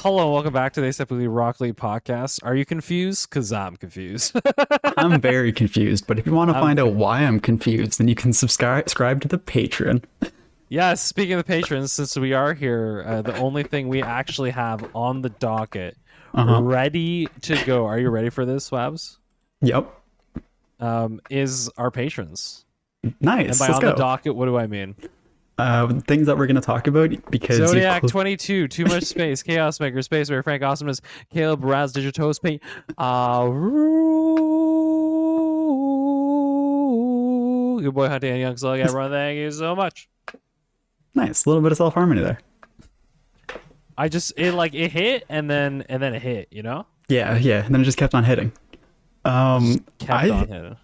Hello, welcome back to the Simply Rock League podcast. Are you confused? Because I'm confused. I'm very confused, but if you want to find out why I'm confused, then you can subscribe to the Patreon. yes, speaking of the patrons, since we are here, uh, the only thing we actually have on the docket Uh-huh. ready to go. Are you ready for this, Swabs? Yep. Um, is our patrons. Nice. And by Let's on go. the docket, what do I mean? Uh, things that we're going to talk about because Zodiak clo- 22, Too Much Space, Chaos Maker, Space Bear, Franc Awsomniss, Caleb, Razz, Digitoes, Paint, uh, Roo- Good boy, Hunting and Yung Slug. Everyone, thank you so much. nice. A little bit of self harmony there. I just it like it hit and then and then it hit, you know? Yeah, yeah. And then it just kept on hitting. Um, Kept I, on hitting.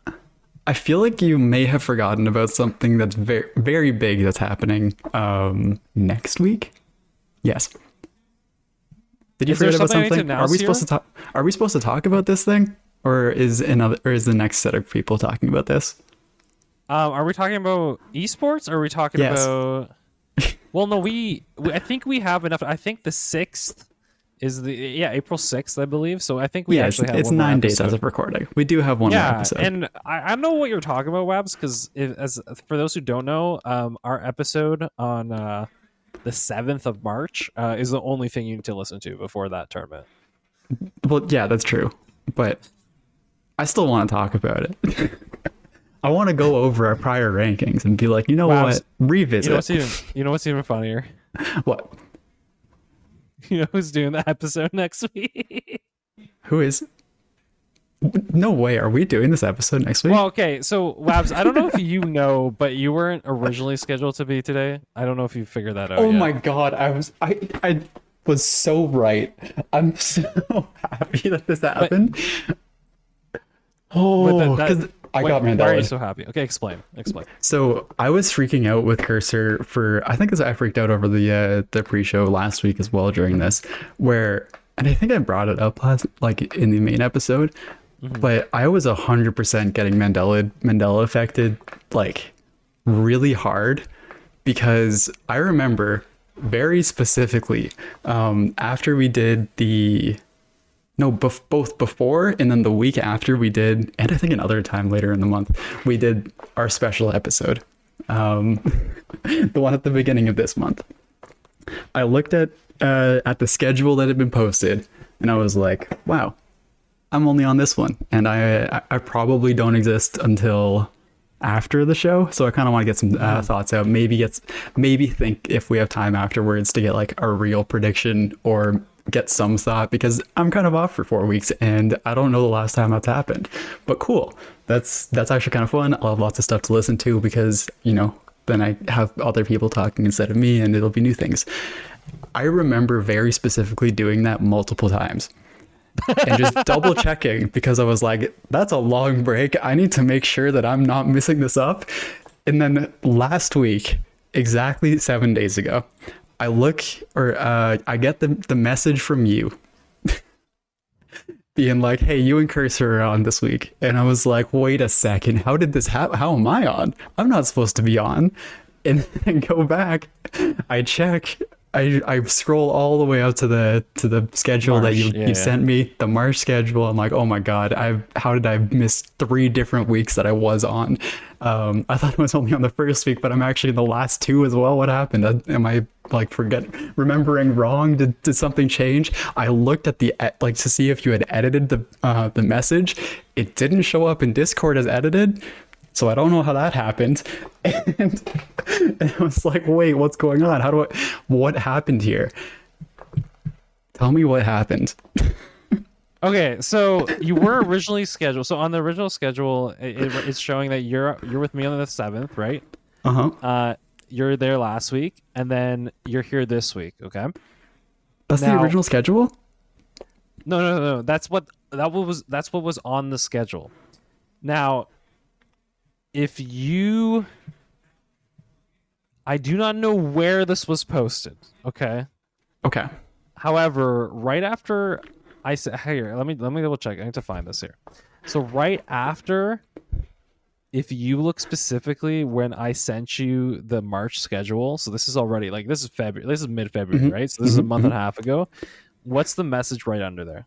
I feel like you may have forgotten about something that's very, very big that's happening um, next week. Yes. Did you Is forget about something I need to something? Are we supposed to talk? Are we supposed to talk about this thing, or is another, or is the next set of people talking about this? Um, are we talking about esports or are we talking Yes. about Well, no, we, we I think we have enough I think the 6th is the yeah, April 6th, I believe. So I think we yeah, it's, actually have it's one nine days as of recording. We do have one more yeah, episode. and I, I know what you're talking about, Wabs, because as for those who don't know, um, our episode on uh, the seventh of March uh, is the only thing you need to listen to before that tournament. well, yeah, that's true, but I still want to talk about it. I want to go over our prior rankings and be like, you know Wow, what? Revisit You know what's even you know what's even funnier? what? You know who's doing the episode next week? Who is? No way. Are we doing this episode next week? well, okay, so Wabs, I don't know if you know, but you weren't originally scheduled to be today. I don't know if you figured that out. oh yet. my god! I was I I was so right. I'm so happy that this happened. Oh, But that- because I wait, got Why are you Mandela. so happy? Okay, explain. Explain. So I was freaking out with Cursor for I think as I freaked out over the uh, the pre-show last week as well during this, where and I think I brought it up last like in the main episode, but I was hundred percent getting Mandela Mandela affected like really hard because I remember very specifically um, after we did the no bef- both before and then the week after we did and i think another time later in the month we did our special episode um, the one at the beginning of this month. I looked at uh, at the schedule that had been posted and i was like wow i'm only on this one and i i, probably don't exist until after the show so i kind of want to get some uh, thoughts out. Maybe get maybe think if we have time afterwards to get like a real prediction or get some thought because i'm kind of off for four weeks and i don't know the last time that's happened but cool that's that's actually kind of fun i'll have lots of stuff to listen to because you know then i have other people talking instead of me and it'll be new things i remember very specifically doing that multiple times and just double checking because I was like, that's a long break. I need to make sure that I'm not missing this up. And then last week, exactly seven days ago, I look or uh, I get the, the message from you being like, hey, you and Cursor are on this week. And I was like, wait a second, how did this happen? How am I on? I'm not supposed to be on. And then go back, I check. I, I scroll all the way up to the to the schedule that you, yeah, you sent me, the March schedule. I'm like, oh my god, I how did I miss three different weeks that I was on? Um, I thought it was only on the first week, but I'm actually in the last two as well. What happened? Uh, Am I like forget remembering wrong? Did, did something change? I looked at the like to see if you had edited the uh, the message. It didn't show up in Discord as edited. So I don't know how that happened. And, and I was like, wait, what's going on? How do I what happened here? Tell me what happened. Okay, so you were originally scheduled. So on the original schedule, it, it- it's showing that you're you're with me on the seventh, right? Uh-huh. Uh, you're there last week, and then you're here this week. Okay. That's the original schedule? No, no, no, no. That's what that was. That's what was on the schedule. Now, if you, I do not know where this was posted. Okay. Okay. However, right after I said, here, let me let me double check. I need to find this here. So right after, if you look specifically when I sent you the March schedule, so this is already like this is February, this is mid February, Mhm. right? So this is a Mhm, month and a half ago. What's the message right under there?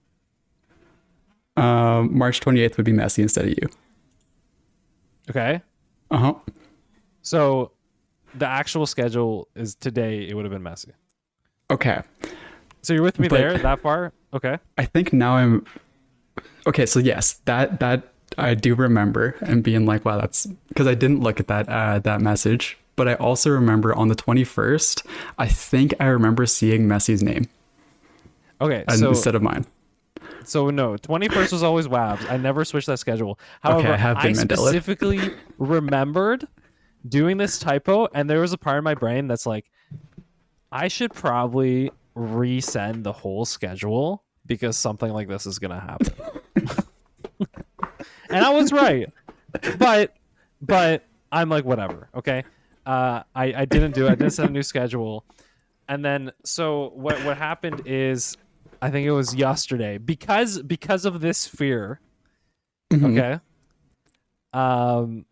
Um, March 28th would be Messi instead of you. Okay, Uh huh. so the actual schedule is today. It would have been Messi. Okay. So you're with me But- there that far? Okay. I think now I'm okay. So yes, that that I do remember and being like, wow, that's because I didn't look at that uh, that message. But I also remember on the 21st, I think I remember seeing Messi's name Okay. So instead of mine. So no, twenty first was always Wabs. I never switched that schedule. However, I have been Mandela. specifically remembered doing this typo, and there was a part of my brain that's like, I should probably resend the whole schedule because something like this is gonna happen. and I was right, but but I'm like whatever. Okay, uh, I I didn't do it. I didn't send a new schedule, and then so what what happened is I think it was yesterday because because of this fear. Mhm. Okay. Um.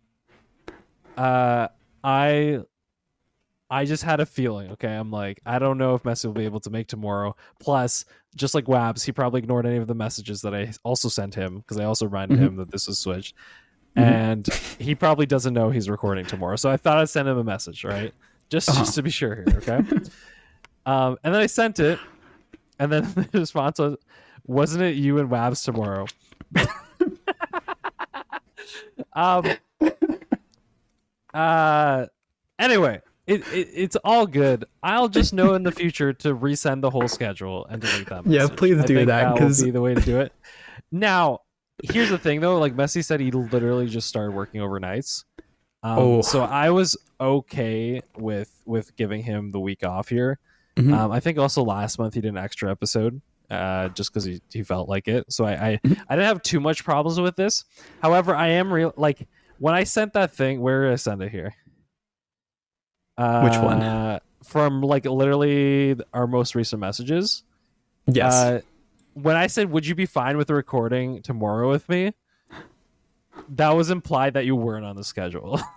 Uh, I. I just had a feeling. Okay, I'm like, I don't know if Messi will be able to make tomorrow. Plus, just like Wabs, he probably ignored any of the messages that I also sent him because I also reminded Mhm. him that this was switched, Mhm. and he probably doesn't know he's recording tomorrow. So I thought I'd send him a message, right? Just Uh-huh. just to be sure here. Okay. um, and then I sent it, and then the response was, "Wasn't it you and Wabs tomorrow?" um. Uh. Anyway, it, it it's all good. I'll just know in the future to resend the whole schedule and delete that. Yeah, please do that, will 'cause- be the way to do it. Now, here's the thing though. Like Messi said, he literally just started working overnights. Um, Oh. So I was okay with with giving him the week off here. Mhm. Um, I think also last month he did an extra episode uh, just because he, he felt like it. So I, I Mhm. I didn't have too much problems with this. However, I am real like when I sent that thing. Where did I send it here? Uh, Which one? From like literally our most recent messages. Yes. Uh, when I said, "Would you be fine with the recording tomorrow with me?" That was implied that you weren't on the schedule.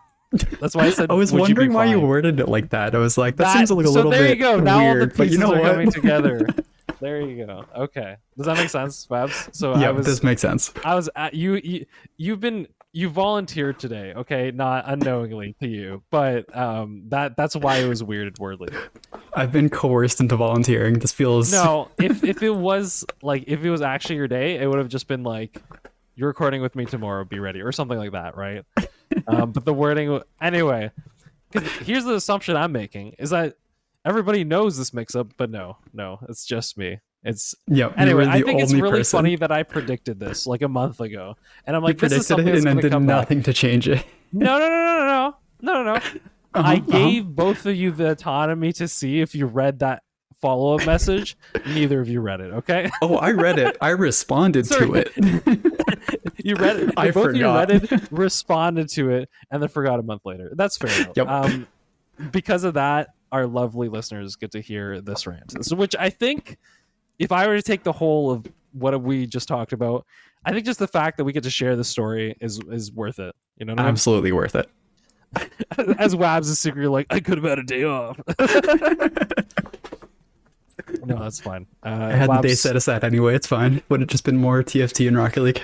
That's why I said. I was "Would you be wondering why you worded it like that. I was like, that, That- seems like a so little bit. So there you go. Now all the pieces you know are what? coming together. there you go. Okay, does that make sense, Wabs? So I yeah, was, this makes sense. I was at you, you. You've been you volunteered today, okay? Not unknowingly to you, but um, that that's why it was weird wordly. I've been coerced into volunteering. This feels No, if if it was like if it was actually your day, it would have just been like you're recording with me tomorrow. Be ready or something like that, right? Um, but the wording anyway. Here's the assumption I'm making is that everybody knows this mix-up, but no, no, it's just me. It's Yeah. anyway. I think it's really person. funny that I predicted this like a month ago, and I'm You like, this is predicted something it and then did come back. nothing to change it. No, no, no, no, no, no, no, no. Uh-huh, I uh-huh. gave both of you the autonomy to see if you read that follow-up message. Neither of you read it. Okay, Oh, I read it. I responded to Sorry. it. you read it. I both forgot. of you read it, responded to it, and then forgot a month later. That's fair. though. Yep. Um, because of that, our lovely listeners get to hear this rant, so, which I think, if I were to take the whole of what we just talked about, I think just the fact that we get to share this story is is worth it. You know what I mean? Absolutely worth it. As Wabs is secretly like, I could have had a day off. No, that's fine. Uh, I had the day set aside anyway. It's fine. Would have just been more TFT and Rocket League.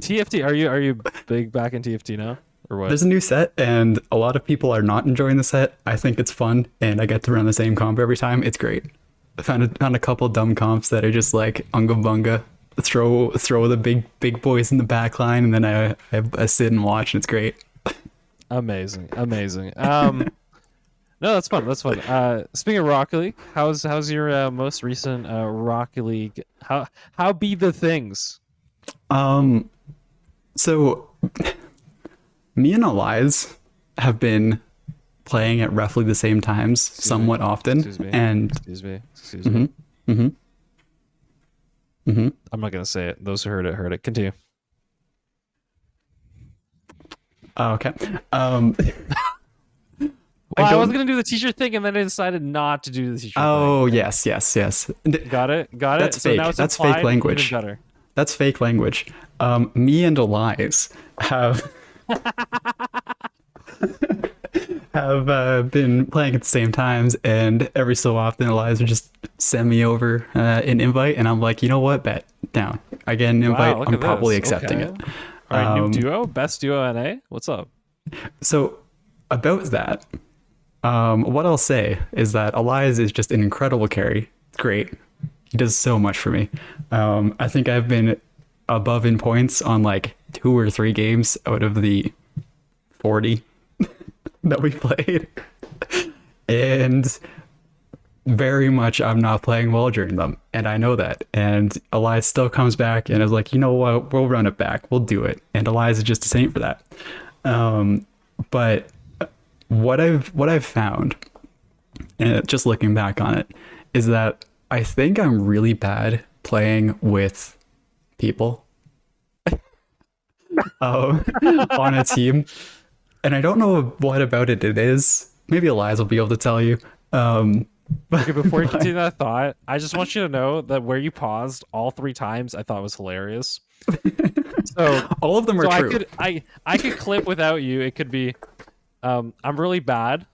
TFT. Are you are you big back in TFT now or what? There's a new set, and a lot of people are not enjoying the set. I think it's fun, and I get to run the same comp every time. It's great. I found a, found a couple dumb comps that are just like unga bunga. Throw throw the big big boys in the back line, and then I, I, I sit and watch, and it's great. Amazing, amazing. Um, no, that's fun. That's fun. Uh, speaking of Rocket League, how's how's your uh, most recent uh, Rocket League? How how be the things? Um, so me and Allize have been playing at roughly the same times, somewhat often, Excuse me. and Excuse me. Excuse me. hmm hmm I'm not gonna say it. Those who heard it heard it. Continue. Oh, okay. Um, Well, I, don't- was gonna do the teacher thing, and then I decided not to do the teacher thing. oh yes, yes, yes. Got it? Got it? That's so fake. now That's fake implied, language. That's fake language. Um, me and Allize have have uh, been playing at the same times, and every so often Allize would just send me over uh, an invite, and I'm like, you know what, bet down. I get an invite. Wow, I'm probably this. accepting Okay. it. All right, Um, new duo, best duo NA. What's up? So about that, um, what I'll say is that Allize is just an incredible carry. Great. He does so much for me. Um, I think I've been above in points on like two or three games out of the 40 that we played. And very much I'm not playing well during them. And I know that. And Allize still comes back and is like, you know what? We'll run it back. We'll do it. And Allize is just a saint for that. Um, but what I've what I've found, and just looking back on it, is that I think I'm really bad playing with people um, on a team, and I don't know what about it it is. Maybe Allize will be able to tell you. Um, but Okay, before you continue that thought, I just want you to know that where you paused all three times, I thought was hilarious. So, all of them are so I true. could I I could clip without you. It could be, um, I'm really bad.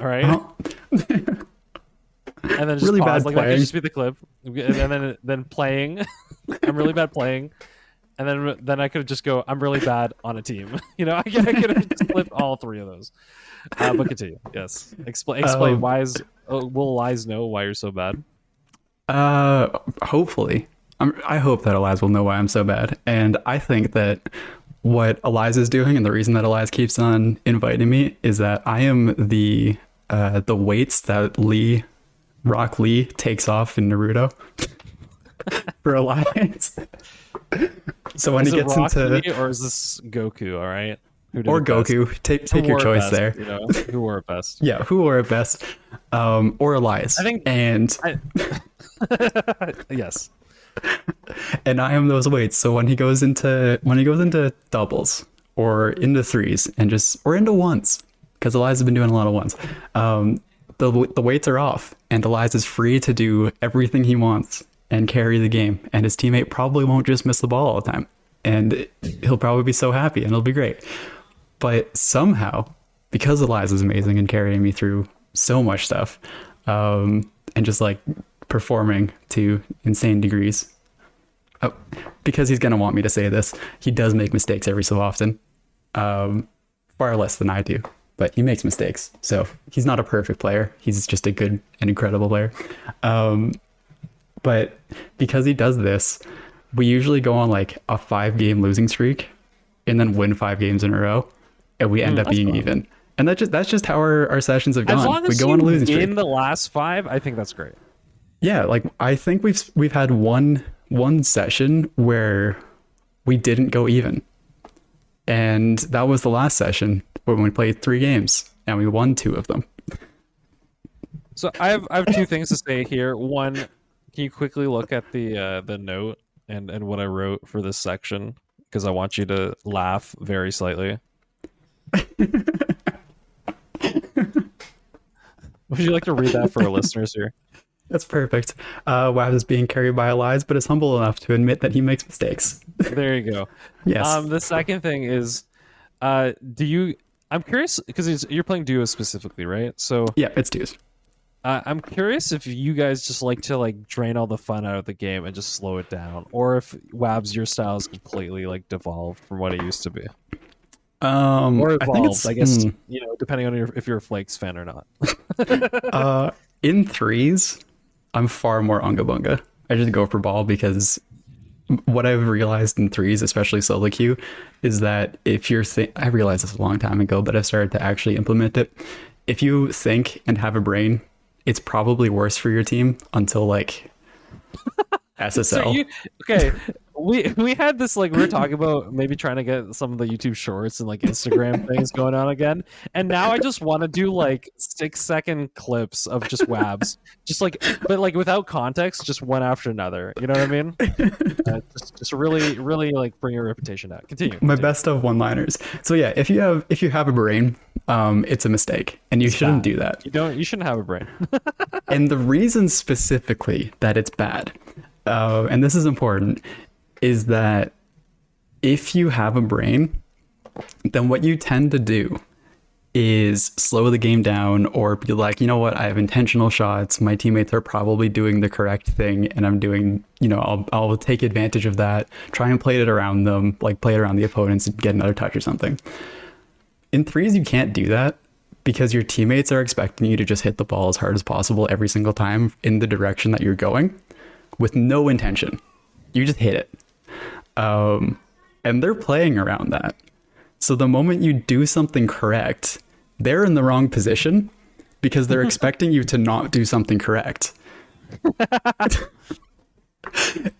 All right. Oh, and then just Really pause, bad like that playing. could just be the clip, and then then playing. I'm really bad playing, and then then I could just go. I'm really bad on a team. You know, I could, I could have just clipped all three of those. Uh, but continue. Yes, explain. Explain Um, why is uh, Allize know why you're so bad? Uh, hopefully. I'm, I hope that Allize will know why I'm so bad. And I think that what Allize is doing, and the reason that Allize keeps on inviting me, is that I am the uh, the weights that Lee, Rock Lee, takes off in Naruto for Allize. so when Is he gets Rock into Lee or is this Goku? All right, Who or it best? Goku, take Who your choice best, there. You know, who wore it best? Yeah, who wore it best? Um, or Allize. I think- and I... yes. And I am those weights. So when he goes into when he goes into doubles or into threes and just or into ones, because Allize has been doing a lot of ones, um, the the weights are off, and Allize is free to do everything he wants and carry the game, and his teammate probably won't just miss the ball all the time, and he'll probably be so happy, and it'll be great. But somehow, because Allize is amazing and carrying me through so much stuff, um, and just like performing to insane degrees, oh, because he's gonna want me to say this, he does make mistakes every so often, um, far less than I do, but he makes mistakes. So he's not a perfect player. He's just a good and incredible player. Um, but because he does this, we usually go on like a five game losing streak, and then win five games in a row, and we end up being even. And that just that's just how our, our sessions have As gone. long We go you on a losing streak. in the last five, I think that's great. Yeah, like I think we've we've had one one session where we didn't go even. And that was the last session when we played 3 games and we won 2 of them. So I have I have two things to say here. One, can you quickly look at the uh, the note and and what I wrote for this section because I want you to laugh very slightly. Would you like to read that for our listeners here? That's perfect. Uh Wab is being carried by Allize but is humble enough to admit that he makes mistakes. There you go. Yes. Um, the second thing is, uh, do you? I'm curious because you're playing duo specifically, right? So yeah, it's dues. uh, I'm curious if you guys just like to like drain all the fun out of the game and just slow it down, or if Wabs your style is completely like devolved from what it used to be, Um or I evolved. think it's I guess hmm. you know, depending on your, if you're a Flakes fan or not. Uh, in threes, I'm far more unga bunga. I just go for ball because what I've realized in threes, especially solo queue, is that if you're th- I realized this a long time ago, but I've started to actually implement it. If you think and have a brain, it's probably worse for your team until like SSL. So you okay? We we had this like we were talking about maybe trying to get some of the YouTube shorts and like Instagram things going on again, and now I just want to do like six second clips of just wabs, just like but like without context, just one after another. You know what I mean? Uh, just just really really like bring your reputation out. Continue. My best of one-liners. So yeah, if you have if you have a brain, um, it's a mistake, and you shouldn't bad. do that. You don't. You shouldn't have a brain. and the reason specifically that it's bad, uh, and this is important, is that if you have a brain, then what you tend to do is slow the game down or be like, you know what, I have intentional shots. My teammates are probably doing the correct thing, and I'm doing, you know, I'll, I'll take advantage of that, try and play it around them, like play it around the opponents and get another touch or something. In threes, you can't do that because your teammates are expecting you to just hit the ball as hard as possible every single time in the direction that you're going with no intention. You just hit it. Um, and they're playing around that. So the moment you do something correct, they're in the wrong position because they're expecting you to not do something correct.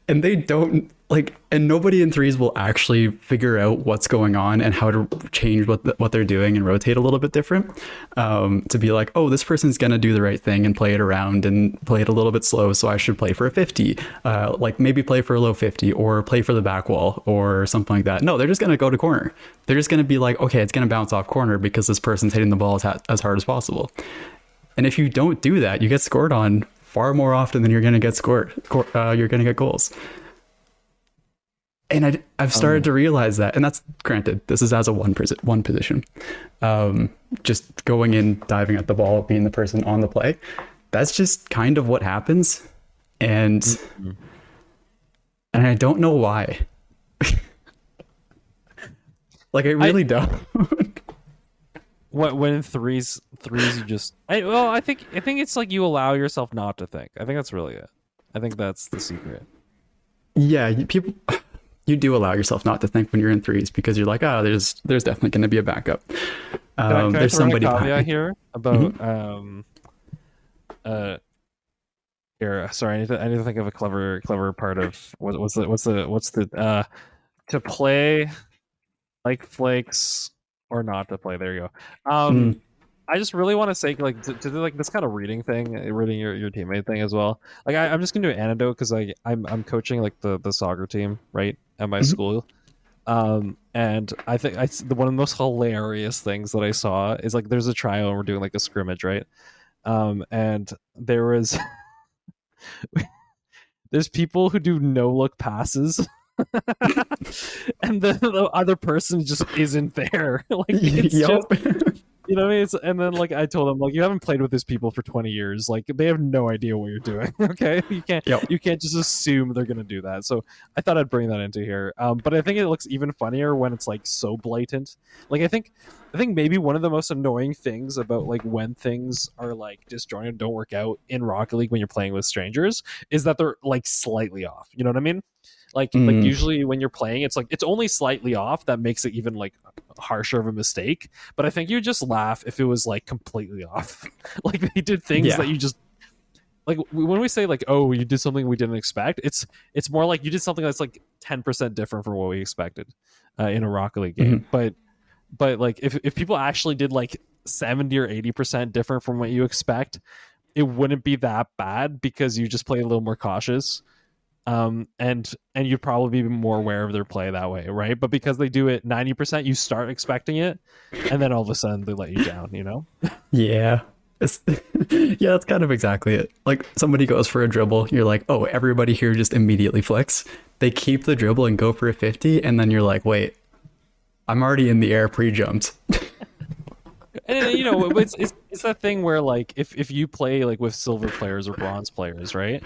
and they don't like and nobody in threes will actually figure out what's going on and how to change what the, what they're doing and rotate a little bit different um, to be like oh this person's gonna do the right thing and play it around and play it a little bit slow so i should play for a 50 uh, like maybe play for a low 50 or play for the back wall or something like that no they're just gonna go to corner they're just gonna be like okay it's gonna bounce off corner because this person's hitting the ball as, ha- as hard as possible and if you don't do that you get scored on far more often than you're to get scored. Uh, you're to get goals. And I, I've started um, to realize that, and that's granted. This is as a one person, one position. Um, just going in, diving at the ball, being the person on the play. That's just kind of what happens, and mm-hmm. and I don't know why. like I really I, don't. What when threes threes you just I, well I think I think it's like you allow yourself not to think. I think that's really it. I think that's the secret. Yeah, people you do allow yourself not to think when you're in threes because you're like, oh, there's there's definitely going to be a backup. Um, can I, can there's somebody behind here about mm-hmm. um uh here. Sorry, I need to I need to think of a clever clever part of what, what's the what's the what's the uh to play like flakes or not to play. There you go. Um, mm. I just really want to say like to, to, do like this kind of reading thing, reading your, your teammate thing as well. Like I, am just gonna do an anecdote because like I'm I'm coaching like the the soccer team right at my mm-hmm. school. Um, and I think I the one of the most hilarious things that I saw is like there's a trial and we're doing like a scrimmage right, um, and there was there's people who do no look passes. and the, the, other person just isn't there. like it's yep. just you know what I mean? It's, and then like I told them like you haven't played with these people for 20 years. Like they have no idea what you're doing. okay, you can't yep. you can't just assume they're gonna do that. So I thought I'd bring that into here. Um, but I think it looks even funnier when it's like so blatant. Like I think I think maybe one of the most annoying things about like when things are like disjointed, don't work out in Rocket League when you're playing with strangers is that they're like slightly off. You know what I mean? Like mm. like usually when you're playing, it's like it's only slightly off that makes it even like harsher of a mistake. But I think you just laugh if it was like completely off. like they did things yeah. that you just like when we say like oh you did something we didn't expect it's it's more like you did something that's like 10% different from what we expected uh, in a rocket league game mm-hmm. but but like if, if people actually did like 70 or 80% different from what you expect it wouldn't be that bad because you just play a little more cautious um, and and you'd probably be more aware of their play that way, right? But because they do it ninety percent, you start expecting it, and then all of a sudden they let you down. You know? Yeah. Yeah, that's kind of exactly it. Like somebody goes for a dribble, you're like, oh, everybody here just immediately flicks. They keep the dribble and go for a 50, and then you're like, wait, I'm already in the air pre-jumped. and you know, it's, it's it's that thing where like if if you play like with silver players or bronze players, right?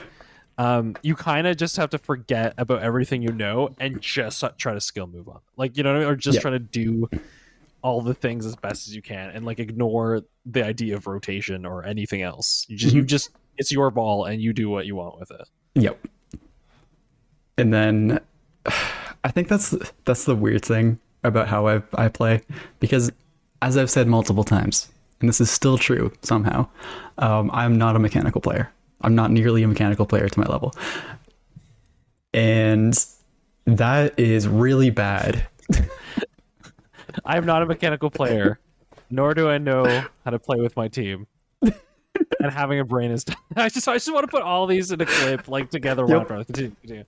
Um, you kind of just have to forget about everything you know and just try to skill move on. Like, you know, I mean? or just yeah. try to do all the things as best as you can and like ignore the idea of rotation or anything else. You just, mm-hmm. you just, it's your ball and you do what you want with it. Yep. And then I think that's that's the weird thing about how I I play because as I've said multiple times, and this is still true somehow, um, I'm not a mechanical player. I'm not nearly a mechanical player to my level. And that is really bad. I am not a mechanical player, nor do I know how to play with my team. and having a brain is. I just I just want to put all these in a clip like together. Yep. Continue, continue.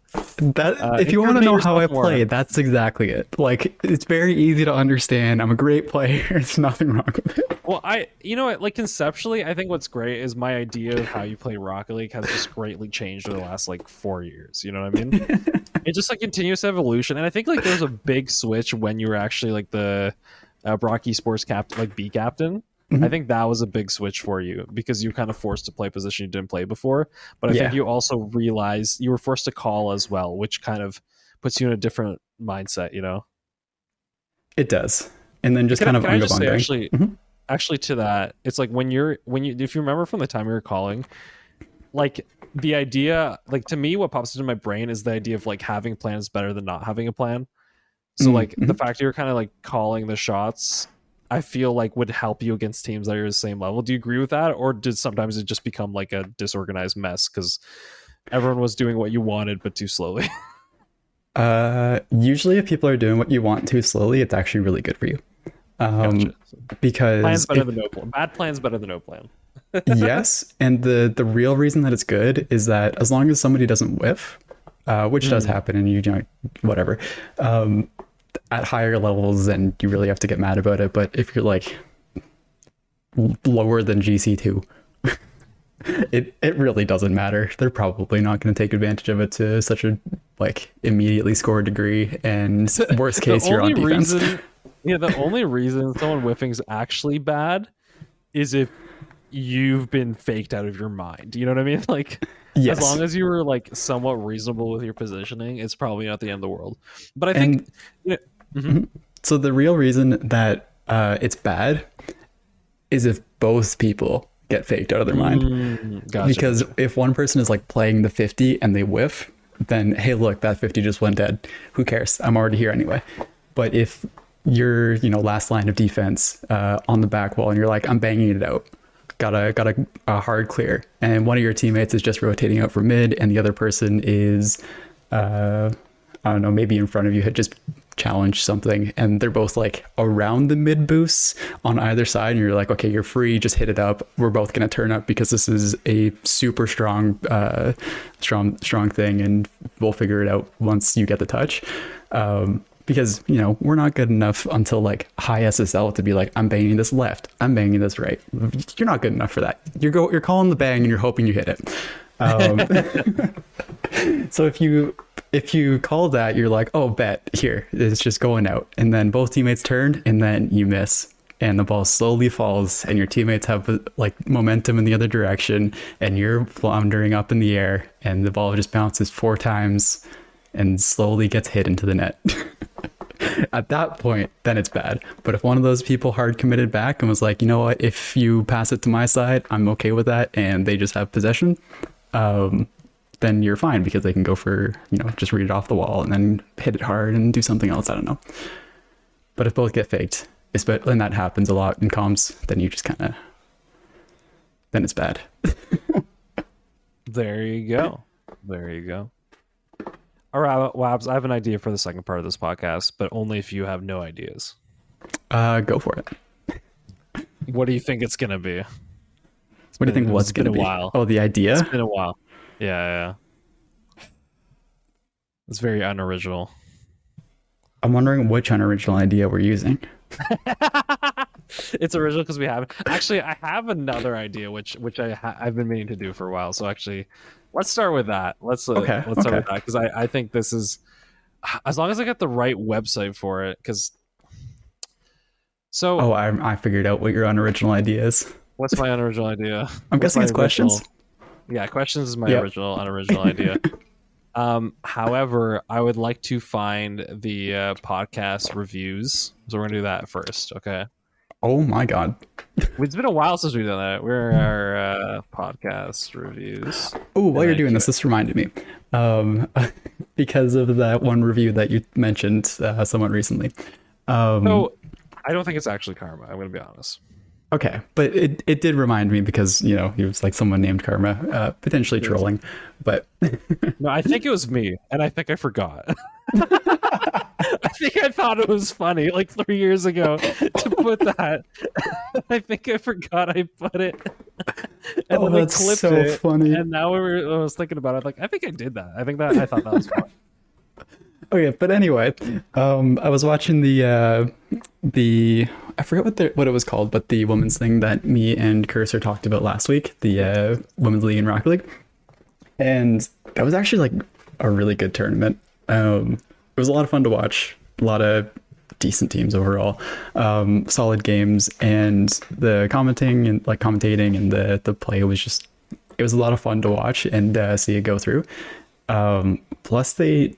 That Uh, if you want to know how I more. play, that's exactly it. Like it's very easy to understand. I'm a great player. There's nothing wrong with it. Well, I you know what like conceptually, I think what's great is my idea of how you play Rocket League has just greatly changed over the last like four years. You know what I mean? it's just like continuous evolution, and I think like there's a big switch when you were actually like the uh, Brocky Sports captain, like B captain. Mhm. I think that was a big switch for you because you kind of forced to play a position you didn't play before. But I Yeah. think you also realized you were forced to call as well, which kind of puts you in a different mindset. You know. It does. And then just Can, kind I, of just say actually, Mhm. actually to that, it's like when you're when you if you remember from the time you were calling, like the idea, like to me, what pops into my brain is the idea of like having plans better than not having a plan. So Mm, like the fact you're kind of like calling the shots, I feel like would help you against teams that are the same level. Do you agree with that, or did sometimes it just become like a disorganized mess because everyone was doing what you wanted but too slowly? Uh, usually, if people are doing what you want too slowly, it's actually really good for you. Um, Gotcha. Because plans better if- than no plan. Bad plans better than no plan. yes, and the the real reason that it's good is that as long as somebody doesn't whiff, uh, which does happen, and you, you know whatever, um, at higher levels, then you really have to get mad about it. But if you're like lower than GC two. It, it really doesn't matter. They're probably not going to take advantage of it to such a like immediately score degree. And worst case, you're on defense. reason, yeah, the only reason someone whiffing's actually bad is if you've been faked out of your mind. You know what I mean? Like, Yes. as long as you were like somewhat reasonable with your positioning, it's probably not the end of the world. But I think, And- yeah, So the real reason that uh, it's bad is if both people get faked out of their mind. mm, gotcha, because if one person is like playing the 50 and they whiff, then hey, look, that 50 just went dead. Who cares? I'm already here anyway. But if you're, you know, last line of defense uh, on the back wall and you're like, I'm banging it out, got a got a, a hard clear, and one of your teammates is just rotating out for mid, and the other person is, uh, I don't know, maybe in front of you had just challenged something, and they're both like around the mid boosts on either side, and you're like, okay, you're free, just hit it up. We're both gonna turn up because this is a super strong, uh, strong, strong thing, and we'll figure it out once you get the touch. Um, because you know we're not good enough until like high SSL to be like I'm banging this left, I'm banging this right. You're not good enough for that. You're go you're calling the bang and you're hoping you hit it. Um, so if you if you call that, you're like, oh, bet here it's just going out, and then both teammates turn, and then you miss, and the ball slowly falls, and your teammates have like momentum in the other direction, and you're floundering up in the air, and the ball just bounces four times, and slowly gets hit into the net. At that point, then it's bad. But if one of those people hard committed back and was like, you know what, if you pass it to my side, I'm okay with that, and they just have possession, um, then you're fine because they can go for, you know, just read it off the wall and then hit it hard and do something else. I don't know. But if both get faked, espe- and that happens a lot in comms, then you just kind of, then it's bad. there you go. There you go. All right, Wabs, I have an idea for the second part of this podcast, but only if you have no ideas. Uh, go for it. What do you think it's gonna be? What do you think? What's it's been going to a be? while. Oh, the idea. It's been a while. Yeah, yeah. It's very unoriginal. I'm wondering which unoriginal idea we're using. it's original because we have actually. I have another idea which which I ha- I've been meaning to do for a while. So actually, let's start with that. Let's uh, Okay, let's start okay. with that because I I think this is as long as I get the right website for it because. So Oh, I, I figured out what your unoriginal idea is. what's my unoriginal idea? I'm What's guessing it's questions. Yeah, questions is my Yep. original unoriginal idea. Um, however, I would like to find the uh, podcast reviews, so we're gonna do that first. Okay, Oh my god. it's been a while since we've done that. We're our uh, podcast reviews. Oh, while you're doing this, this reminded me, um, because of that one review that you mentioned uh, somewhat recently. Um, So, I don't think it's actually karma. I'm gonna be honest. Okay, but it, it did remind me because you know he was like someone named Karma, uh, potentially trolling, but No, I think it was me, and I think I forgot. I think I thought it was funny like three years ago to put that. I think I forgot I put it, and Oh, then I that's clipped so it. funny. And now we were, I was thinking about it. Like I think I did that. I think that I thought that was fun. Okay, but anyway, um, I was watching the uh, the I forget what the what it was called, but the women's thing that me and Cursor talked about last week, the uh, women's league in Rocket League, and that was actually like a really good tournament. Um, it was a lot of fun to watch, a lot of decent teams overall, um, solid games, and the commenting and like commentating and the the play was just it was a lot of fun to watch and uh, see it go through. Um, plus, they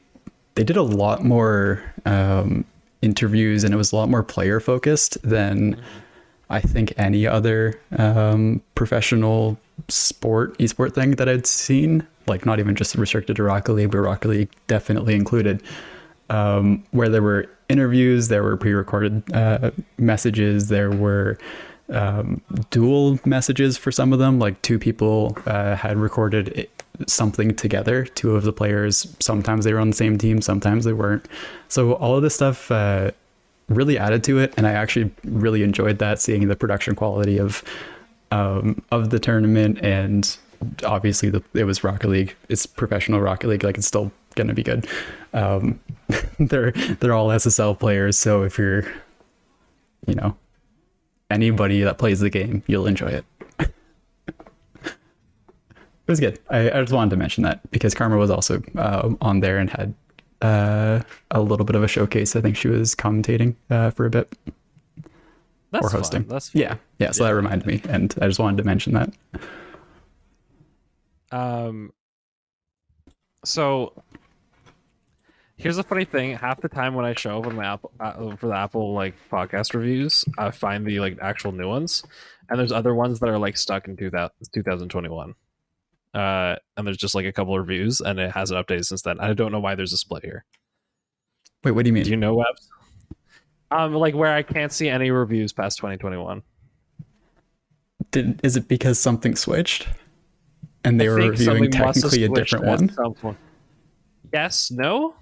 they did a lot more um, interviews and it was a lot more player focused than I think any other um, professional sport esport thing that I'd seen. Like not even just restricted to Rocket League, but Rocket League definitely included. Um, where there were interviews, there were pre-recorded uh, messages, there were um, dual messages for some of them. Like two people uh, had recorded something together. Two of the players, sometimes they were on the same team, sometimes they weren't. So all of this stuff uh, really added to it, and I actually really enjoyed that, seeing the production quality of um, of the tournament, and obviously the, it was Rocket League. It's professional Rocket League, like it's still gonna be good. Um, they're they're all SSL players, so if you're, you know, anybody that plays the game, you'll enjoy it. It was good. I, I just wanted to mention that because Karma was also uh, on there and had uh, a little bit of a showcase. I think she was commentating uh, for a bit That's or hosting. Fun. That's fun. yeah, yeah. So that reminded me, and I just wanted to mention that. Um. So here's a funny thing. Half the time when I show up on my Apple uh, for the Apple like podcast reviews, I find the like actual new ones, and there's other ones that are like stuck in 2000, 2021. Uh, and there's just like a couple of reviews, and it hasn't updated since then. I don't know why there's a split here. Wait, what do you mean? Do you know Wabs? Um, like where I can't see any reviews past 2021. Did, is it because something switched, and they I were reviewing something must have technically a different one? Yes, no.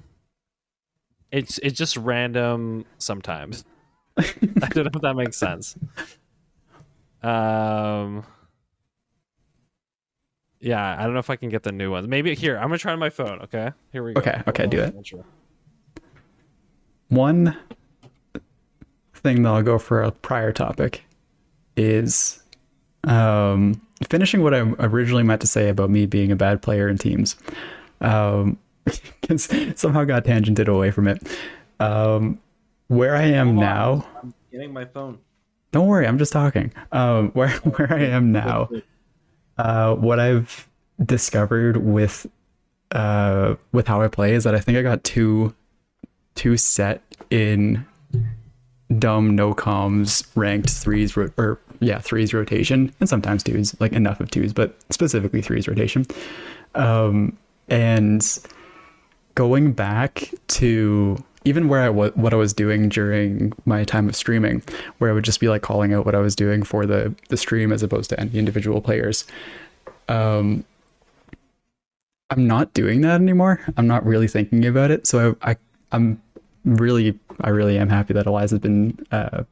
It's it's just random sometimes. I don't know if that makes sense. Um. Yeah, I don't know if I can get the new ones. Maybe here. I'm gonna try on my phone. Okay, here we go. Okay, okay, do it. Sure. One thing that I'll go for a prior topic is um, finishing what I originally meant to say about me being a bad player in teams. Um, somehow got tangented away from it. Um, where I am now, I'm getting my phone. don't worry, I'm just talking. Um, where where I am now, uh, what I've discovered with uh, with how I play is that I think I got too too set in dumb no comms ranked threes ro- or yeah threes rotation and sometimes twos like enough of twos but specifically threes rotation um and going back to even where I was what I was doing during my time of streaming where I would just be like calling out what I was doing for the the stream as opposed to any individual players um I'm not doing that anymore. I'm not really thinking about it. So I, I I'm really I really am happy that Allize's been uh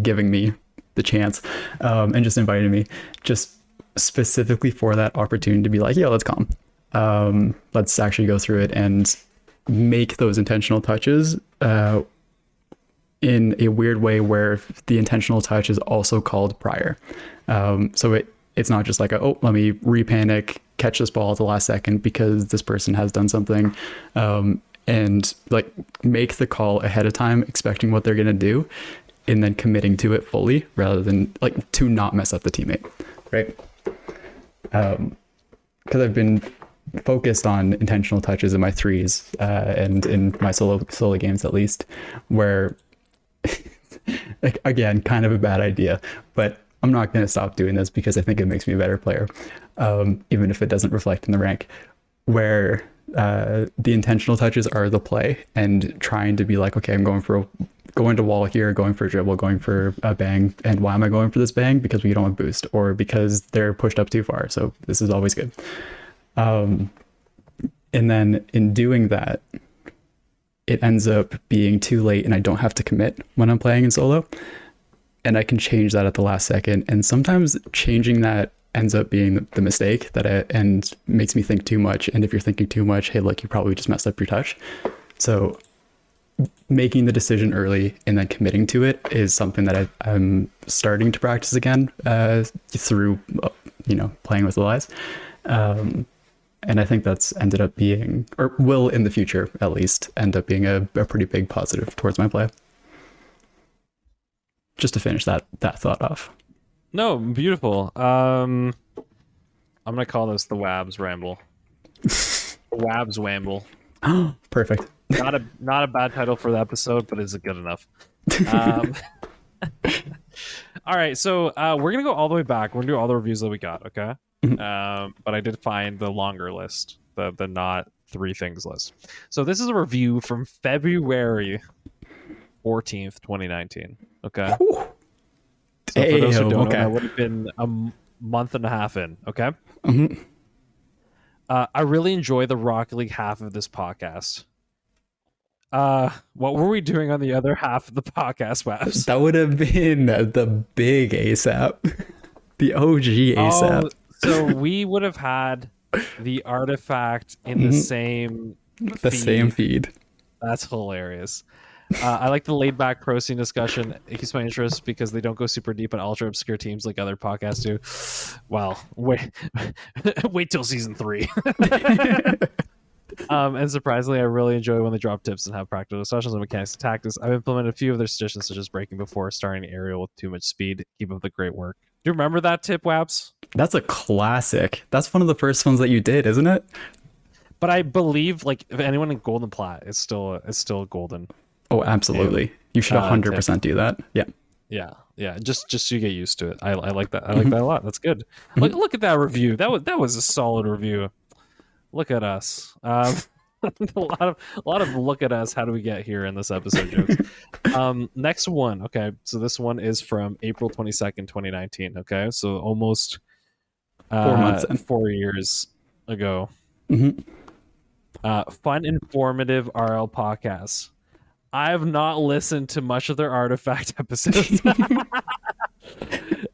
giving me the chance um and just inviting me just specifically for that opportunity to be like yeah let's come um let's actually go through it and make those intentional touches uh in a weird way where the intentional touch is also called prior. Um so it it's not just like a, oh let me repanic catch this ball at the last second because this person has done something. Um and like make the call ahead of time expecting what they're going to do and then committing to it fully rather than like to not mess up the teammate right? Um because i've been focused on intentional touches in my threes uh and in my solo solo games at least where like again kind of a bad idea but i'm not going to stop doing this because i think it makes me a better player um even if it doesn't reflect in the rank where uh, the intentional touches are the play and trying to be like, okay, I'm going for a, going to wall here, going for a dribble, going for a bang. And why am I going for this bang? Because we don't have boost or because they're pushed up too far. So this is always good. Um, and then in doing that, it ends up being too late and I don't have to commit when I'm playing in solo. And I can change that at the last second. And sometimes changing that ends up being the mistake that it and makes me think too much. And if you're thinking too much, hey, look, you probably just messed up your touch. So making the decision early and then committing to it is something that I, am starting to practice again uh, through, you know, playing with Allize. Um, and I think that's ended up being, or will in the future at least, end up being a, a pretty big positive towards my play. Just to finish that that thought off. No, beautiful. Um, I'm gonna call this the Wabs Ramble. Wabs Wamble. Perfect. Not a not a bad title for the episode, but is it good enough? Um, all right, so uh, we're gonna go all the way back. We're gonna do all the reviews that we got. Okay. Mm-hmm. Um, but I did find the longer list, the the not three things list. So this is a review from February 14th, 2019. Okay. So for those who don't okay. know, that would have been a month and a half in. Okay. Mm-hmm. Uh, I really enjoy the Rocket League half of this podcast. Uh, what were we doing on the other half of the podcast, Wabs? That would have been the big ASAP, the OG ASAP. Oh, so we would have had the artifact in the mm-hmm. same the feed. same feed. That's hilarious. Uh, I like the laid back pro scene discussion. It keeps my interest because they don't go super deep on ultra obscure teams like other podcasts do. Well, wait, wait till season three. um, and surprisingly, I really enjoy when they drop tips and have practical discussions on mechanics and tactics. I've implemented a few of their suggestions, such as braking before starting aerial with too much speed. Keep up the great work. Do you remember that tip, Wabs? That's a classic. That's one of the first ones that you did, isn't it? But I believe, like, if anyone in Golden Plat is still is still golden. Oh, absolutely. You should 100% uh, do that. Yeah. Yeah. Yeah. Just just so you get used to it. I, I like that. I like mm-hmm. that a lot. That's good. Mm-hmm. Look look at that review. That was that was a solid review. Look at us. Um, a lot of a lot of look at us. How do we get here in this episode jokes? um, next one. Okay, so this one is from April twenty second, twenty nineteen. Okay, so almost uh, four months, and four years ago. Mm-hmm. Uh, fun, informative RL podcasts. I have not listened to much of their artifact episodes.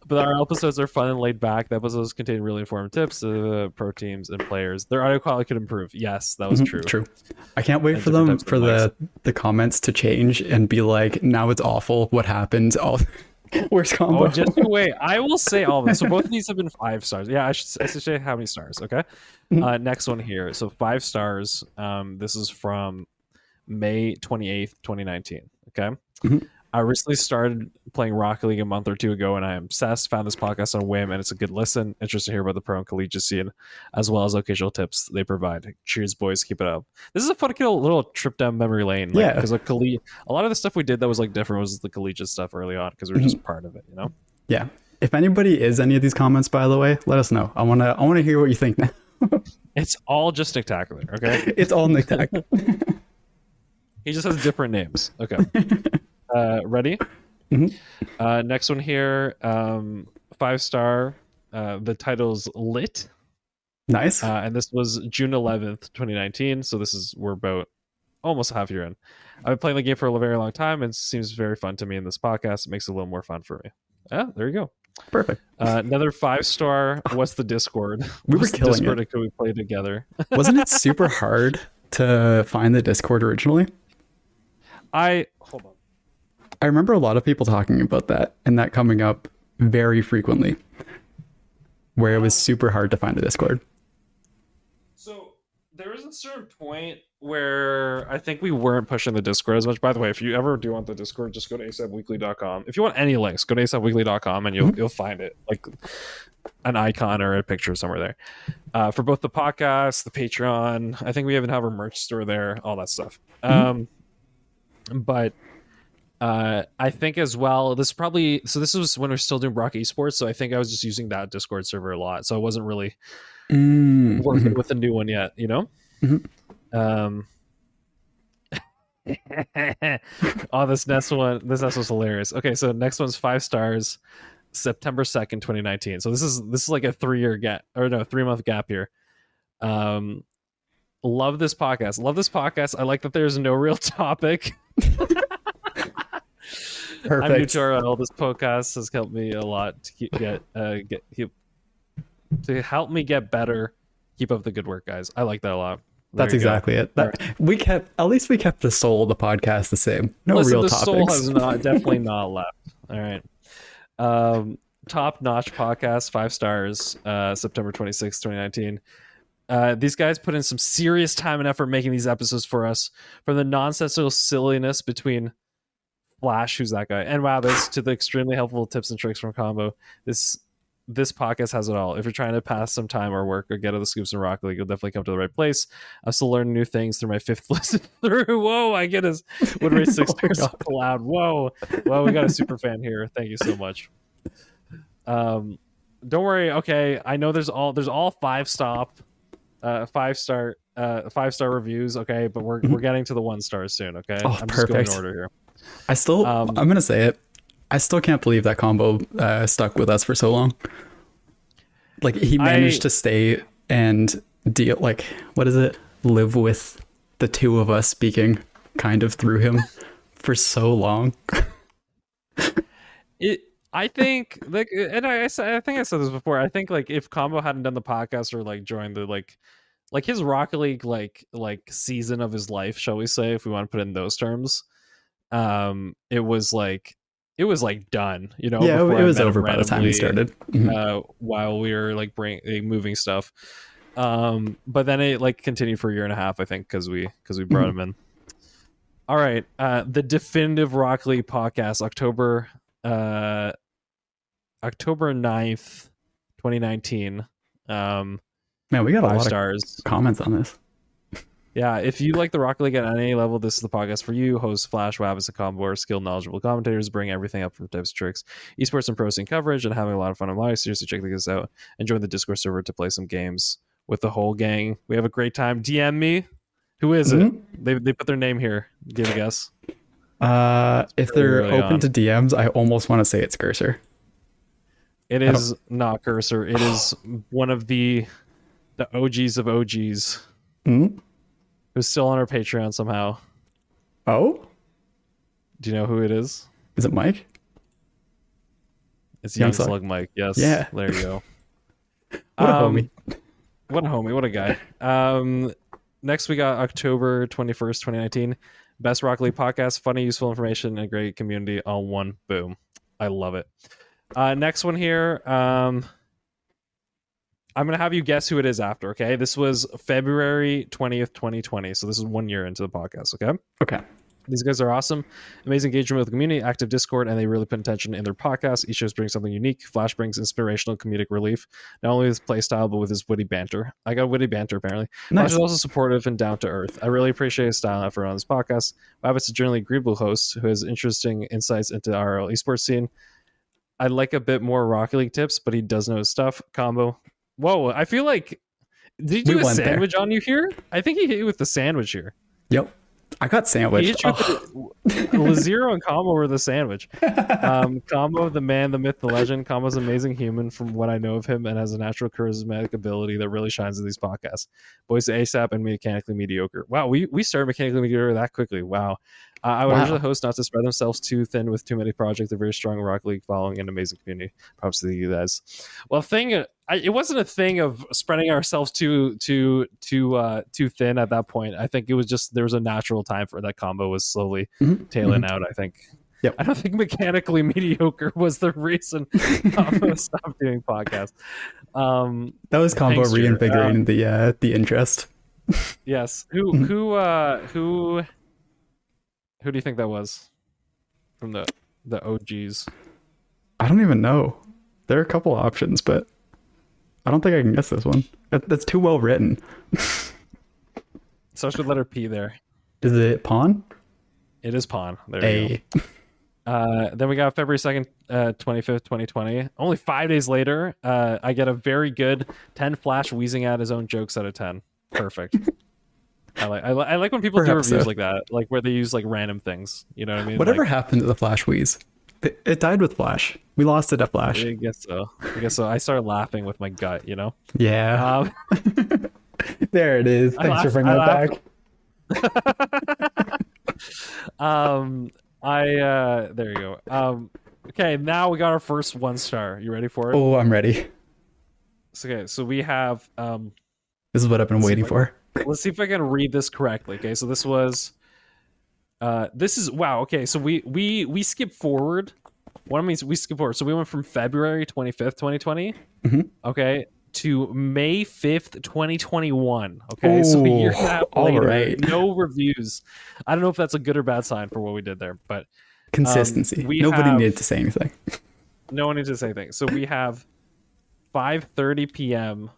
But our episodes are fun and laid back. The episodes contain really informative tips, uh, pro teams and players. Their audio quality could improve. Yes, that was mm-hmm, true. True. I can't wait and for them for the the comments to change and be like, now it's awful. What happened? Oh, where's combo? Oh, just wait. I will say all this. So both of these have been five stars. Yeah, I should, I should say how many stars. Okay. Mm-hmm. Uh, next one here. So five stars. Um, this is from May 28th, 2019. Okay. Mm-hmm. I recently started playing Rocket League a month or two ago, and I am obsessed. Found this podcast on whim, and it's a good listen. Interested to hear about the pro and collegiate scene, as well as occasional tips they provide. Cheers, boys! Keep it up. This is a fun little trip down memory lane. Like, yeah, because like collegiate, a lot of the stuff we did that was like different was the collegiate stuff early on because we are mm-hmm. just part of it. You know. Yeah. If anybody is any of these comments, by the way, let us know. I wanna I wanna hear what you think now. it's all just Nick spectacular. Okay. it's all Nick he just has different names. Okay. Uh, ready? Mm-hmm. Uh, next one here. Um, five star. Uh, the title's Lit. Nice. Uh, and this was June 11th, 2019. So this is, we're about almost half year in. I've been playing the game for a very long time and seems very fun to me in this podcast. It makes it a little more fun for me. Yeah, there you go. Perfect. Uh, another five star. What's the Discord? We were killing Discord it. Could we play together? Wasn't it super hard to find the Discord originally? I hold on. I remember a lot of people talking about that and that coming up very frequently, where it was super hard to find the Discord. So there was a certain point where I think we weren't pushing the Discord as much. By the way, if you ever do want the Discord, just go to asapweekly.com. If you want any links, go to asapweekly.com and you'll mm-hmm. you'll find it like an icon or a picture somewhere there. Uh, for both the podcast, the Patreon, I think we even have our merch store there, all that stuff. Mm-hmm. Um, but uh, I think as well, this probably so this was when we are still doing Brock Esports, so I think I was just using that Discord server a lot, so I wasn't really mm-hmm. working with a new one yet, you know. Mm-hmm. Um. oh, this next one, this next was hilarious. Okay, so next one's five stars, September second, twenty nineteen. So this is this is like a three year gap or no three month gap here. Um, love this podcast. Love this podcast. I like that there's no real topic. I'm new Perfect. to our- all this podcast has helped me a lot to keep, get uh get keep, to help me get better. Keep up the good work, guys. I like that a lot. There That's you go. exactly it. That, we kept at least we kept the soul of the podcast the same. No Listen, real the topics. soul has not definitely not left. All right. Um, top notch podcast, five stars. Uh, September 26, 2019. Uh, these guys put in some serious time and effort making these episodes for us. From the nonsensical silliness between Flash, who's that guy, and Wabbits, to the extremely helpful tips and tricks from Combo. This this podcast has it all. If you're trying to pass some time or work or get out the scoops in Rocket League, you'll definitely come to the right place. I'm still learning new things through my fifth listen through. Whoa, I get his would rate six Oh my stars so loud. Whoa, well, we got a super fan here. Thank you so much. Um, don't worry. Okay, I know there's all there's all five stop, uh, five star, uh, five star reviews. Okay, but we're we're getting to the one stars soon. Okay, Oh, I'm just going perfect. in order here. I still, Um, I'm gonna say it. I still can't believe that combo uh, stuck with us for so long. Like he managed I- to stay and deal. Like what is it? Live with the two of us speaking kind of through him for so long. It. I think like, and I, I, I think I said this before. I think like if Combo hadn't done the podcast or like joined the like, like his Rocket League like like season of his life, shall we say, if we want to put it in those terms, um, it was like it was like done. You know, yeah, it was over by the time we started. Mhm. uh, while we were like bring like, moving stuff. Um, but then it like continued for a year and a half, I think, because we because we brought him in. All right, uh, the definitive Rock League podcast, October uh, October 9th, twenty nineteen. Um, Man, we got a lot stars. of comments on this. Yeah, if you like the Rocket League at any level, this is the podcast for you. Hosts Flash, Wabbits, and Combor, skilled, knowledgeable commentators bring everything up from tips, tricks, esports, and pro scene coverage, and having a lot of fun online. Seriously, check this out and join the Discord server to play some games with the whole gang. We have a great time. DM me. Who is Mhm. it? They, they put their name here. Give a guess. Uh, if they're open on. to DMs, I almost want to say it's Cursor. It is not Cursor. It is one of the the OGs of OGs Hmm? Who's still on our Patreon somehow. Oh, Do you know who it is? is it Mike? It's Yung Yung Slug. Slug Mike. Yes. Yeah. There you go. What a Um, homie. What a homie. What a guy. Um, next we got October 21st, 2019. Best Rock League podcast, funny, useful information, and a great community all one. Boom. I love it. Uh, next one here. Um, I'm going to have you guess who it is after, okay? This was February 20th, 2020. So this is one year into the podcast, okay? Okay. These guys are awesome. Amazing engagement with the community, active Discord, and they really put attention in their podcast. Each show brings something unique. Flash brings inspirational comedic relief, not only with his play style, but with his witty banter. I got witty banter, apparently. Flash is also supportive and down to earth. I really appreciate his style and effort on this podcast. Wabbit's is a generally agreeable host who has interesting insights into our esports scene. I like a bit more Rocket League tips, but he does know his stuff. Combo. Whoa, I feel like. Did he We do a went there. sandwich on you here? I think he hit you with the sandwich here. Yep. I got He sandwiched. Oh, Lazero and Combo were the sandwich. Um, Combo, the man, the myth, the legend. Combo's an amazing human from what I know of him and has a natural charismatic ability that really shines in these podcasts. Boys ASAP and mechanically mediocre. Wow, we, we started mechanically mediocre that quickly. Wow. Uh, I would Wow. urge the host not to spread themselves too thin with too many projects. A very strong Rock League following and amazing community. Props to you guys. Well, thing I, it wasn't a thing of spreading ourselves too too too uh, too thin at that point. I think it was just there was a natural time for that combo was slowly Mhm, tailing out. I think. Yep. I don't think mechanically mediocre was the reason Combo stopped doing podcasts. Um, That was combo reinvigorating the uh, the interest. yes. Who Mhm. who uh who who do you think that was from the the OGs? I don't even know. There are a couple options, but I don't think I can guess this one. That, that's too well written. Starts with letter P. There. Is it Pawn? It is Pawn. There you go. A. Uh, then we got February 2nd, uh, 25th, 2020. Only five days later, uh, I get a very good 10 flash wheezing out his own jokes out of 10. Perfect. I like I, I like when people do reviews so. like that, like where they use like random things. You know what I mean? Whatever Like, happened to the Flash wheeze? It, it died with Flash. We lost it at Flash. I guess so. I guess so. I started laughing with my gut. You know. Yeah. Um, There it is. Thanks for bringing I that back. Um, I uh, there you go. Um, okay, now we got our first one star. You ready for it? Oh, I'm ready. So, okay, so we have um. This is what I've been waiting for. Let's see if I can read this correctly. Okay, so this was uh this is wow, okay, so we we we skip forward. What I mean is we skip forward. So we went from February 25th, 2020, Mhm. okay, to May 5th, 2021. Okay, so a year and a half later, right. no reviews. I don't know if that's a good or bad sign for what we did there, but Consistency. we Nobody have- needed to say anything. no one needs to say anything. So we have 5:30 p.m.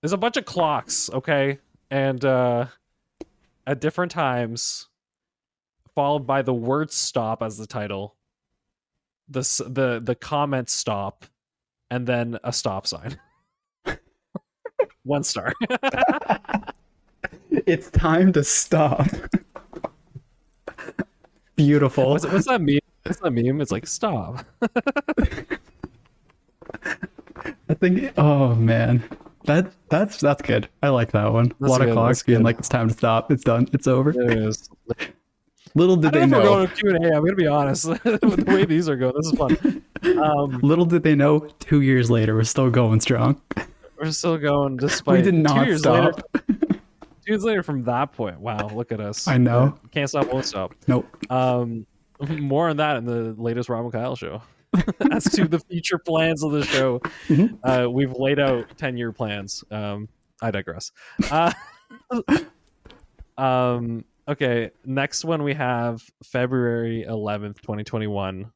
There's a bunch of clocks, okay, and uh, at different times, followed by the word "stop" as the title, the the the comment "stop," and then a stop sign. One star. It's time to stop. Beautiful. what's, what's that meme? What's that meme? It's like stop. I think. Oh man, that that's that's good. I like that one. a That's lot good, of clocks being good. like, "It's time to stop. It's done. It's over." It is. Little did they know we're going to Q and A. I'm gonna be honest. With the way these are going, this is fun. Um, Little did they know. Two years later, we're still going strong. We're still going despite we did two not years stop. later. Two years later from that point. Wow, look at us. I know. Can't stop, won't stop. Nope. Um, more on that in the latest Rob and Kyle show. As to the future plans of the show, Mhm. uh, we've laid out ten-year plans. Um, I digress. Uh, um, okay, next one we have February eleventh, twenty twenty-one.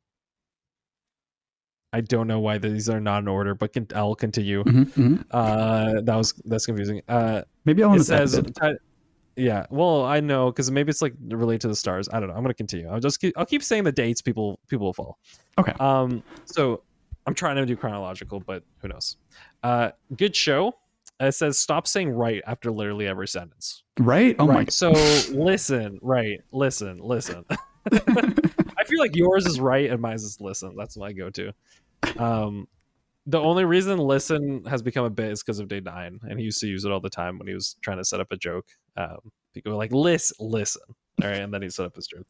I don't know why these are not in order, but can, I'll continue. Mhm, mhm. Uh, that was that's confusing. Uh, Maybe I want to says. Yeah. Well, I know because maybe it's like related to the stars. I don't know. I'm gonna continue. I'll just keep, I'll keep saying the dates. People people will follow. Okay. Um. So I'm trying to do chronological, but who knows? Uh, good show. It says stop saying right after literally every sentence. Right? Oh my. right. So listen. Right. Listen. Listen. I feel like yours is right and mine is listen. That's my go-to. Um, the only reason listen has become a bit is because of Day9, and he used to use it all the time when he was trying to set up a joke. Um, people were like, "Listen, listen," all right, and then he set up his joke.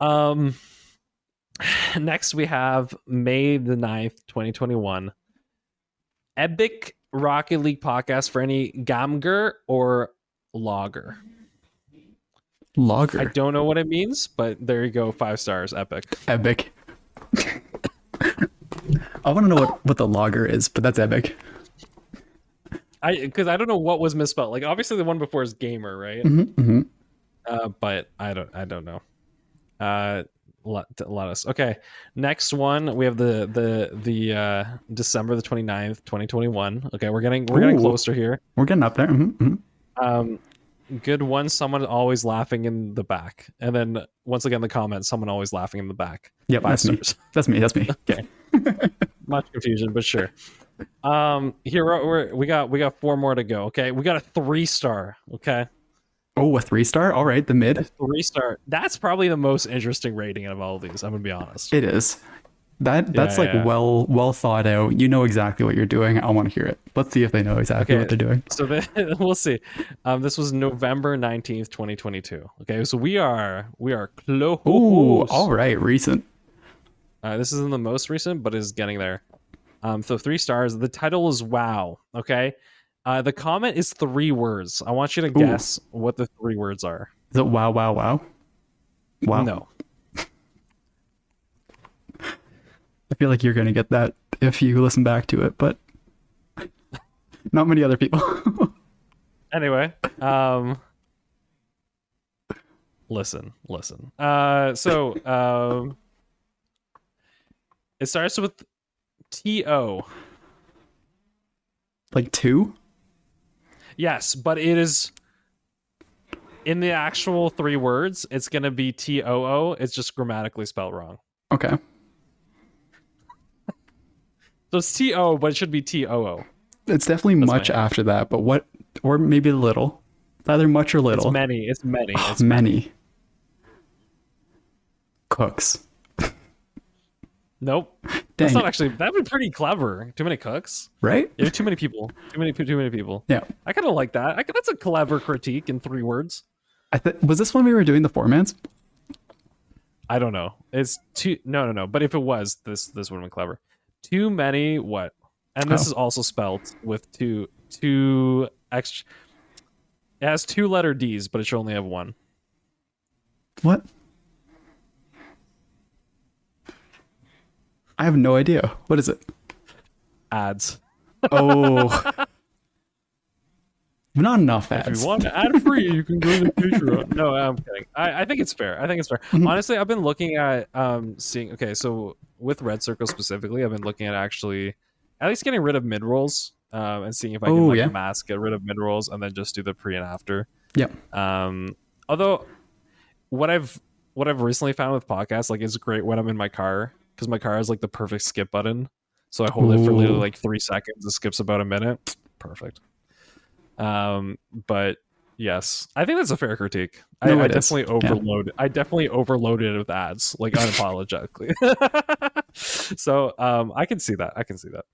Um, next we have May the 9th, twenty twenty one. Epic Rocket League podcast for any Gamger or Logger. Logger. I don't know what it means, but there you go, five stars, epic. Epic. I want to know what, what the logger is, but that's epic. I because I don't know what was misspelled. Like obviously the one before is gamer, right? hmm hmm Uh, but I don't I don't know. Uh, lot lot of okay. Next one we have the the the uh December the 29th, 2021. Okay, we're getting we're getting closer here. We're getting up there. hmm hmm Um, good one. Someone always laughing in the back, and then once again the comment. Someone always laughing in the back. Yep, Five that's me. That's me. That's me. much confusion, but sure. Um, here we got we got four more to go. Okay, we got a three star. Okay, Oh, a three star. All right, the mid. three star. That's probably the most interesting rating of all of these. I'm gonna be honest. It is. That that's like yeah. well well thought out. You know exactly what you're doing. I want to hear it. Let's see if they know exactly Okay. what they're doing. So then we'll see. Um, this was November nineteenth, twenty twenty two. Okay, so we are we are close. Ooh, all right, recent. Uh, this isn't the most recent, but is getting there. Um, so three stars. The title is Wow. Okay. Uh, the comment is three words. I want you to guess what the three words are. Is it wow wow wow? Wow. No. I feel like you're gonna get that if you listen back to it, but not many other people. Anyway, um, listen, listen. Uh, so um, it starts with T O. like two? Yes, but it is in the actual three words. It's gonna be T O O. It's just grammatically spelled wrong. Okay. So it's T O, but it should be T O O. It's definitely That's much after that, but what or maybe a little. It's either much or little. It's many. It's oh, many. Oh, It's many. Cooks. Nope. That's not it. actually that would be pretty clever. Too many cooks. right? You have too many people. Too many too many people. Yeah. I kind of like that. I, that's a clever critique in three words. I th- was this when we were doing the formats? I don't know. It's too no no no. But if it was, this this would have been clever. Too many what? And this Oh. is also spelled with two two extra. It has two letter D's, but it should only have one. What? I have no idea. What is it? Ads. Oh. Not enough ads. If you want ad free, you can go to Patreon. No, I'm kidding. I, I think it's fair. I think it's fair. Mhm. Honestly, I've been looking at um seeing. Okay, so with RedCircle specifically, I've been looking at actually at least getting rid of mid rolls um, and seeing if I can Oh, like yeah. mask get rid of mid rolls and then just do the pre and after. Yep. Um, although what I've what I've recently found with podcasts like is great when I'm in my car because my car has like the perfect skip button. So I hold it for literally like three seconds. It skips about a minute. Perfect. Um, but yes, I think that's a fair critique. No, I, I definitely Yeah. overload. I definitely overloaded it with ads, like unapologetically. so um, I can see that. I can see that.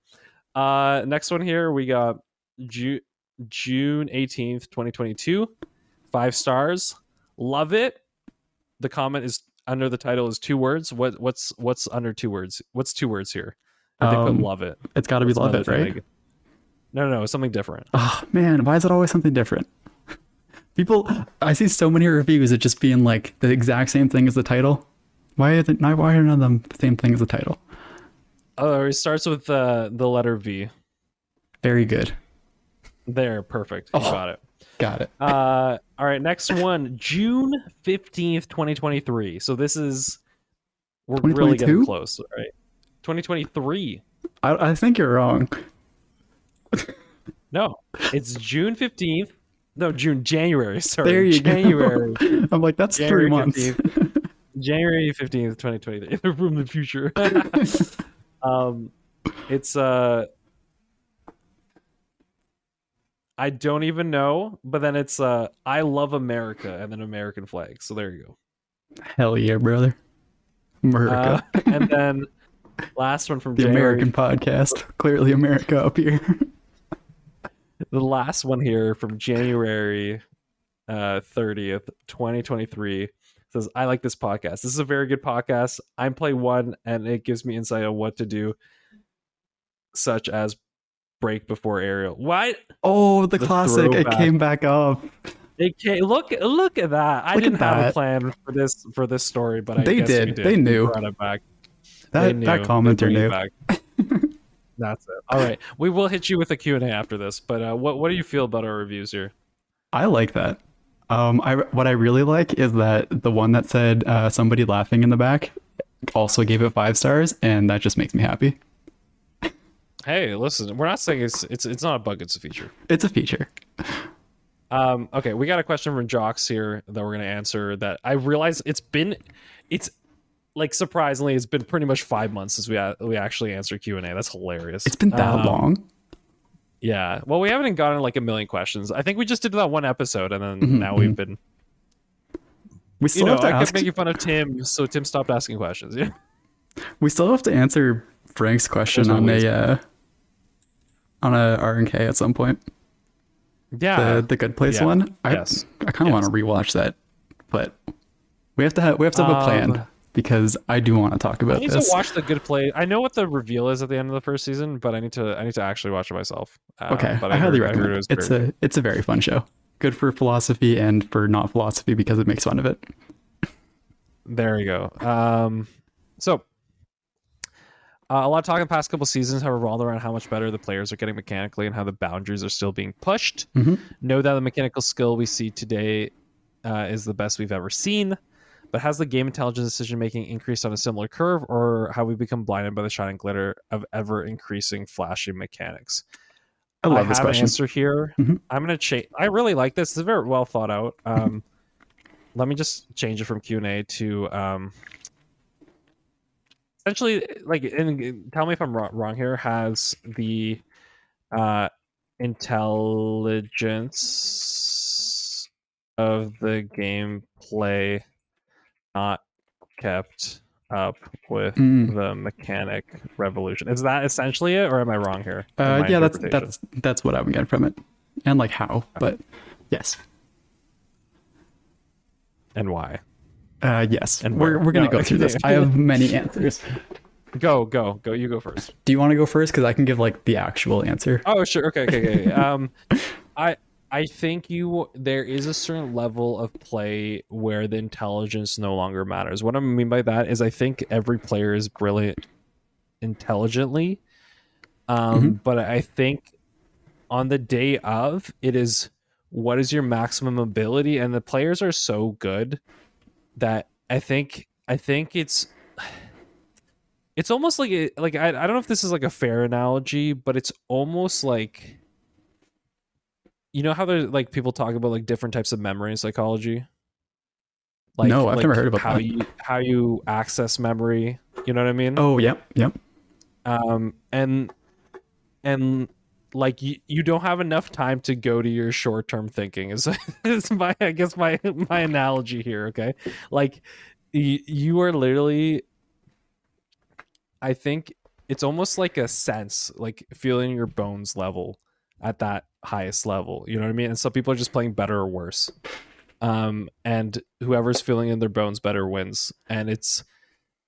Uh, next one here we got Ju- June eighteenth, twenty twenty two. Five stars. Love it. The comment is under the title is two words. What what's what's under two words? What's two words here? They Um, put love it. It's got to be love it, right? No, no, no, something different. Oh man, why is it always something different? People, I see so many reviews of just being like the exact same thing as the title. Why are they? Why are none of them the same thing as the title? Oh, it starts with uh, the letter V. Very good. There, perfect. You Oh. got it. Got it. Uh, all right, next one, June fifteenth, twenty twenty three. So this is we're really getting close, right? Twenty twenty three. I, I think you're wrong. No, it's June fifteenth. No, June, January. Sorry, There you January. go. I'm like, that's January three months. 15th. January fifteenth, twenty twenty three. From the future. um, it's uh, I don't even know, but then it's uh, I love America and then American flag. So there you go. Hell yeah, brother. America. Uh, and then last one from the January. American podcast. Clearly America up here. The last one here from January uh, 30th, 2023 says, I like this podcast. This is a very good podcast. I'm play one and it gives me insight on what to do, such as brake before aerial. What? Oh, the, The classic. It came back up. It can't, look look at that. I Look at didn't have a plan for this for this story, but I They guess did. did. They We knew. brought it back. They That knew. that commenter knew. back. That's it. All right. We will hit you with a Q&A after this, but uh, what what do you feel about our reviews here? I like that. Um, I what I really like is that the one that said uh, somebody laughing in the back also gave it five stars, and that just makes me happy. Hey, listen, we're not saying it's it's it's not a bug, it's a feature. It's a feature. Um, okay, we got a question from Jocks here that we're gonna answer. That I realize it's been, it's like surprisingly, it's been pretty much five months since we a- we actually answered Q and A. That's hilarious. It's been that Um, long. Yeah. Well, we haven't gotten like a million questions. I think we just did that one episode, and then Mhm, now we've been. We You still know, have to I kept ask. making fun of Tim, so Tim stopped asking questions. Yeah. We still have to answer Franc's question on a uh, on a R and K at some point. Yeah. the the good place yeah, one. I yes, I kind of want to rewatch that, but we have to have we have to have a plan Um, because I do want to talk about. This. I need this. to watch the good play. I know what the reveal is at the end of the first season, but I need to I need to actually watch it myself. Uh, okay, but I, highly heard- recommend heard it. It's a it's a very fun show. Good for philosophy and for not philosophy because it makes fun of it. There we go. Um, so uh, a lot of talk in the past couple seasons have revolved around how much better the players are getting mechanically and how the boundaries are still being pushed. Mhm. Know that the mechanical skill we see today uh, is the best we've ever seen. But has the game intelligence decision making increased on a similar curve, or have we become blinded by the shining glitter of ever increasing flashy mechanics? I love this have question. an answer here. Mhm. I'm gonna change. I really like this. It's very well thought out. Um, let me just change it from Q and A to um, essentially like. And tell me if I'm wrong, here. Has the uh, intelligence of the gameplay not kept up with Mm. the mechanic revolution. Is that essentially it, or am I wrong here? Uh, yeah, that's that's that's what I would getting from it, and like how, but yes, and why? Uh, yes. And we're we're gonna No, go through this. I have many answers. Go, go, go. You go first. Do you want to go first? Because I can give like the actual answer. Oh, sure. Okay, okay, okay. okay. um, I I think you there is a certain level of play where the intelligence no longer matters. What I mean by that is I think every player is brilliant intelligently, um, but I think on the day of it is what is your maximum ability, and the players are so good that I think I think it's it's almost like it, like I, I don't know if this is like a fair analogy, but it's almost like you know how there's like people talk about like different types of memory in psychology. Like, No, I've like never heard about how that. you how you access memory. You know what I mean? Oh, yep, yep. um and and like you, you don't have enough time to go to your short-term thinking is, is my i guess my my analogy here okay? Like you, you are literally i think it's almost like a sense like feeling your bones level at that highest level you know what i mean? And some people are just playing better or worse. Um and whoever's feeling in their bones better wins. And it's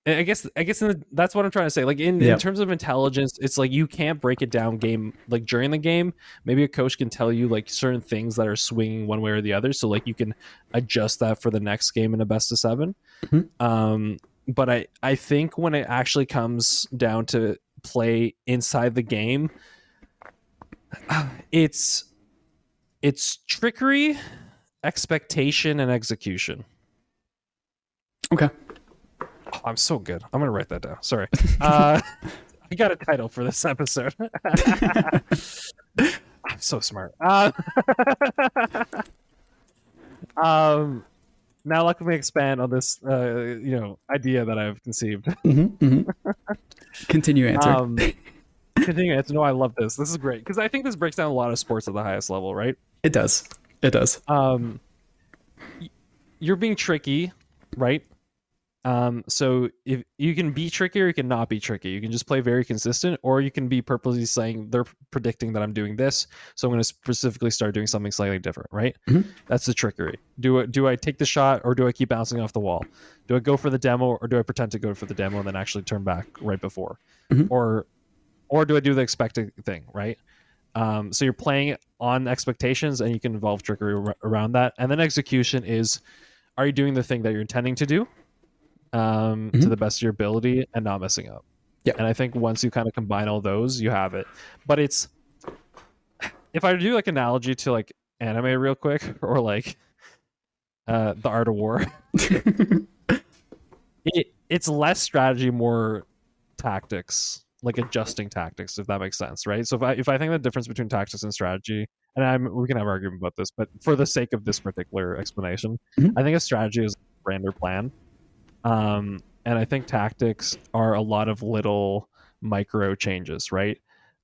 I guess I guess in the, that's what I'm trying to say. Like in, in terms of intelligence, it's like you can't break it down game like during the game. Maybe a coach can tell you like certain things that are swinging one way or the other, so like you can adjust that for the next game in a best of 7 Mhm. Um, but I I think when it actually comes down to play inside the game, it's it's trickery, expectation, and execution. Okay. I'm so good. I'm gonna write that down. Sorry. Uh, I got a title for this episode. I'm so smart. Uh, um, now let me expand on this, uh, you know, idea that I've conceived. hmm hmm Continue answer. Um, continue to know I love this. This is great because I think this breaks down a lot of sports at the highest level, right? it does. It does. um you're being tricky right um so if you can be tricky or you can not be tricky. You can just play very consistent or you can be purposely saying they're predicting that i'm doing this so i'm going to specifically start doing something slightly different right? Mhm. that's the trickery. Do it do i take the shot or do i keep bouncing off the wall? Do i go for the demo or do i pretend to go for the demo and then actually turn back right before? Mhm. or or do i do the expected thing right? Um, so you're playing on expectations, and you can involve trickery ar- around that. And then execution is: are you doing the thing that you're intending to do um, to Mhm. the best of your ability and not messing up? Yeah. And I think once you kind of combine all those, you have it. But it's if I do like analogy to like anime real quick or like uh, the Art of War, it, it's less strategy, more tactics, like adjusting tactics, if that makes sense, right? So if I if I think the difference between tactics and strategy, and I'm we can have an argument about this, but for the sake of this particular explanation, Mhm. I think a strategy is a grander plan, um, and I think tactics are a lot of little micro changes, right?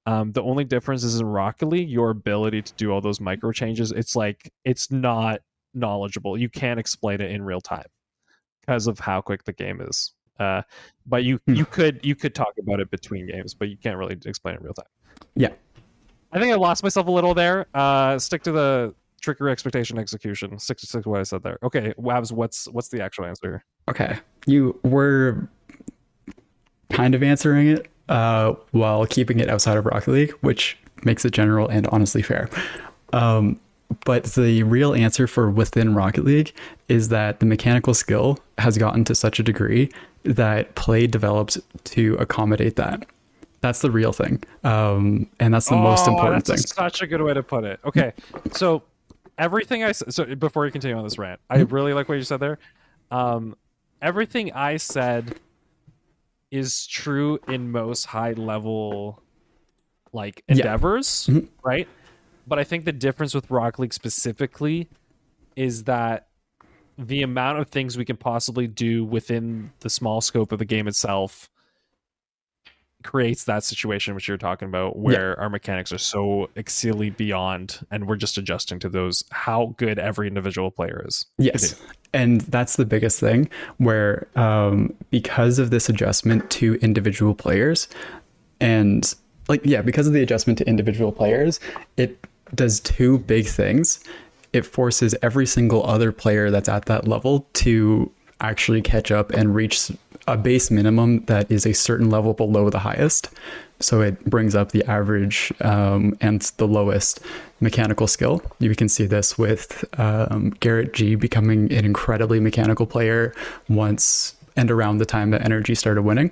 Um, the only difference is in Rocket League, your ability to do all those micro changes. It's like it's not knowledgeable. You can't explain it in real time because of how quick the game is. Uh, but you Hmm. you could you could talk about it between games, but you can't really explain it in real time. Yeah. I think I lost myself a little there. Uh, stick to the trickery, expectation, execution. Stick to, stick to what I said there. Okay, Wabs, what's what's the actual answer? Okay. You were kind of answering it uh, while keeping it outside of Rocket League, which makes it general and honestly fair. Um, but the real answer for within Rocket League is that the mechanical skill has gotten to such a degree that play develops to accommodate that. That's the real thing. Um, and that's the most Oh, important that's thing. Such a good way to put it. Okay, so everything I said. So before you continue on this rant, I Mm-hmm. really like what you said there. Um, everything I said is true in most high level like Yeah. endeavors, Mhm. right? But I think the difference with Rock League specifically is that the amount of things we can possibly do within the small scope of the game itself creates that situation which you're talking about where our mechanics are so exceedingly beyond and we're just adjusting to those how good every individual player is. Yes. and that's the biggest thing where um, because of this adjustment to individual players and like yeah because of the adjustment to individual players it does two big things. It forces every single other player that's at that level to actually catch up and reach a base minimum that is a certain level below the highest so it brings up the average um, and the lowest mechanical skill. You can see this with um, Garrett G becoming an incredibly mechanical player once and around the time that NRG started winning,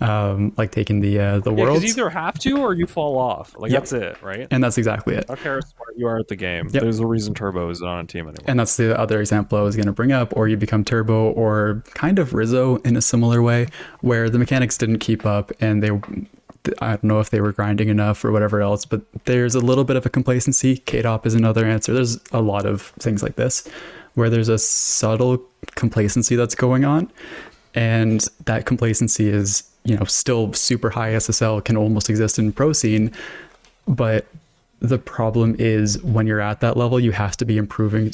um, like taking the uh, the world. because you either have to or you fall off. Like Yep. that's it, right? and that's exactly it. I don't care how smart you are at the game. Yep. There's a reason Turbo is not on a team anymore. And that's the other example I was going to bring up, or you become Turbo or kind of Rizzo in a similar way, where the mechanics didn't keep up and they, I don't know if they were grinding enough or whatever else, but there's a little bit of a complacency. Kaydop is another answer. There's a lot of things like this where there's a subtle complacency that's going on. And that complacency is, you know, still super high SSL can almost exist in pro scene, but the problem is when you're at that level, you have to be improving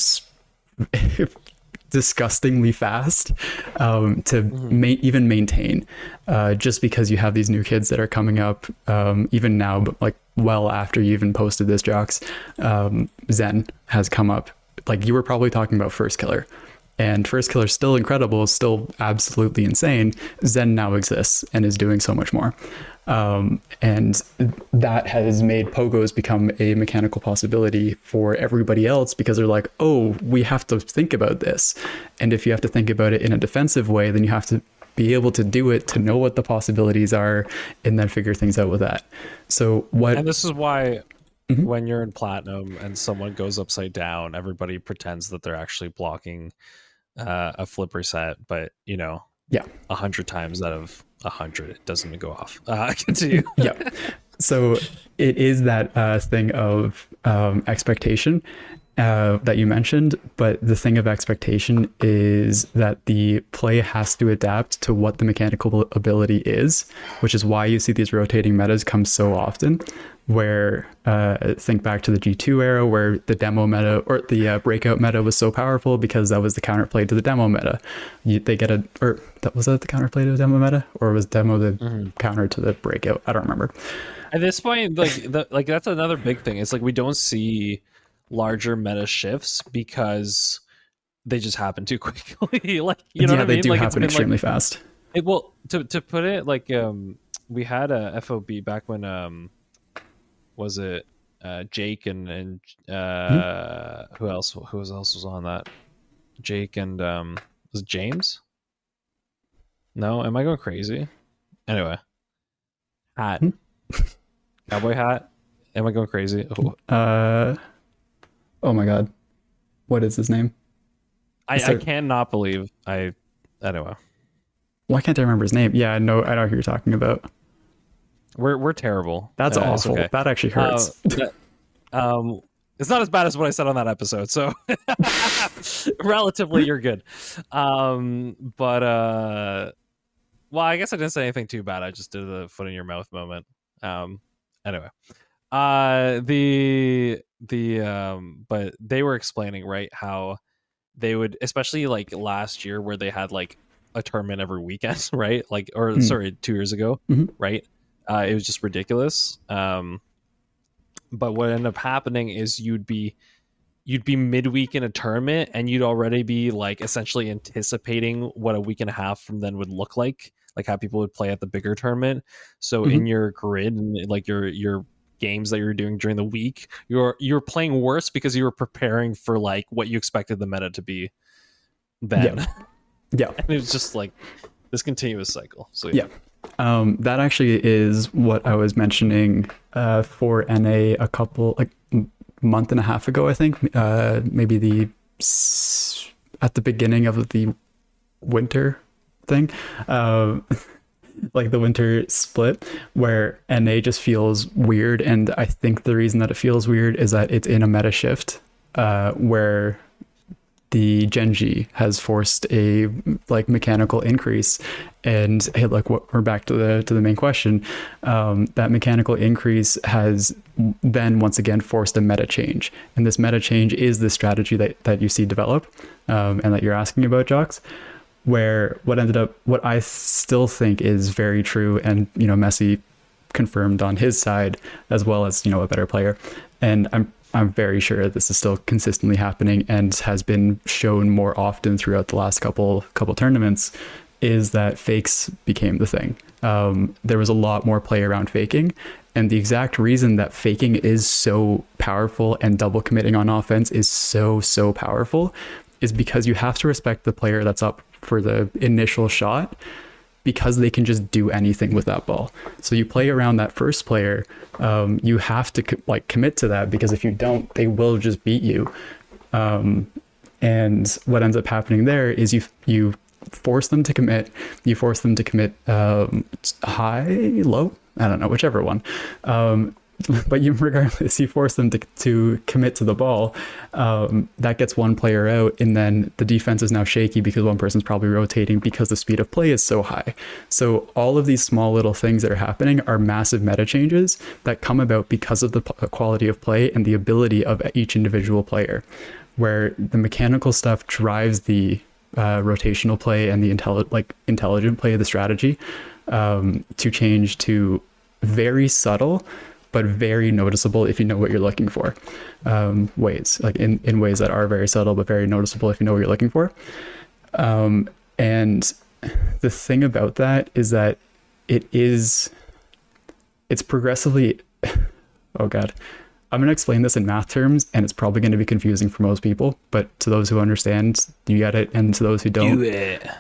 disgustingly fast um, to ma- even maintain. Uh, just because you have these new kids that are coming up, um, even now, but like well after you even posted this, Jocks, um, Zen has come up. Like you were probably talking about First Killer. And First Killer's still incredible, still absolutely insane. Zen now exists and is doing so much more. Um, and that has made pogos become a mechanical possibility for everybody else because they're like, oh, we have to think about this. And if you have to think about it in a defensive way, then you have to be able to do it to know what the possibilities are and then figure things out with that. So, what And this is why Mhm. when you're in platinum and someone goes upside down, everybody pretends that they're actually blocking uh, a flip reset, but you know, Yeah. a hundred times out of a hundred, it doesn't go off. Uh, continue. yeah. So it is that uh, thing of um, expectation uh, that you mentioned, but the thing of expectation is that the play has to adapt to what the mechanical ability is, which is why you see these rotating metas come so often. Where uh, think back to the G2 era, where the demo meta or the uh, breakout meta was so powerful because that was the counterplay to the demo meta. You, they get a or that was that the counterplay to the demo meta, or was demo the counter to the breakout? I don't remember. At this point, like the, like that's another big thing. It's like we don't see larger meta shifts because they just happen too quickly. like you know yeah, what I they mean? do like happen extremely like, fast. it, well, to to put it like um, we had a FOB back when um, was it uh Jake and and uh who else who else was on that? Jake and um was it James? No, am I going crazy? Anyway, hat, Hmm? cowboy hat. Am I going crazy? Oh, Uh, oh my god, what is his name? I, Is I there- cannot believe I. Anyway, Why can't I remember his name? Yeah, no, I know who you're talking about. We're we're terrible. That's Uh, awful. okay. That actually Uh, hurts. that- um, it's not as bad as what I said on that episode, so relatively you're good. Um, but uh, well, I guess I didn't say anything too bad. I just did the foot in your mouth moment. Um, anyway, uh, the the um, but they were explaining right how they would, especially like last year where they had like a tournament every weekend, right? Like, or Mm. sorry, two years ago, Mhm. right? Uh, it was just ridiculous. Um, but what ended up happening is you'd be you'd be midweek in a tournament and you'd already be like essentially anticipating what a week and a half from then would look like like how people would play at the bigger tournament so in your grid and like your your games that you're doing during the week you're you're playing worse because you were preparing for like what you expected the meta to be then yeah. and it was just like this continuous cycle so Yeah. Um, that actually is what I was mentioning uh, for NA a couple like month and a half ago. I think uh, maybe the at the beginning of the winter thing, um, like the winter split, where NA just feels weird, and I think the reason that it feels weird is that it's in a meta shift uh, where the Genji has forced a like mechanical increase, and hey, look, we're back to the to the main question. Um, that mechanical increase has then once again forced a meta change. And this meta change is the strategy that, that you see develop um, and that you're asking about, Jocks, where what ended up, what I still think is very true and, you know, Messi confirmed on his side as well as, you know, a better player. And I'm I'm very sure this is still consistently happening and has been shown more often throughout the last couple couple tournaments is that fakes became the thing. Um, there was a lot more play around faking, and the exact reason that faking is so powerful and double committing on offense is so so powerful is because you have to respect the player that's up for the initial shot because they can just do anything with that ball. So you play around that first player. Um, you have to co- like commit to that because if you don't, they will just beat you. Um, and what ends up happening there is you you force them to commit. You force them to commit um, high, low. I don't know, whichever one. Um, but you regardless you force them to, to commit to the ball. Um, that gets one player out and then the defense is now shaky because one person's probably rotating because the speed of play is so high. So all of these small little things that are happening are massive meta changes that come about because of the quality of play and the ability of each individual player where the mechanical stuff drives the uh, rotational play and the intelli- like intelligent play of the strategy um, to change to very subtle but very noticeable if you know what you're looking for. Um, ways like in, in ways that are very subtle but very noticeable if you know what you're looking for. Um, and the thing about that is that it is it's progressively oh god i'm going to explain this in math terms and it's probably going to be confusing for most people but to those who understand you get it and to those who don't Do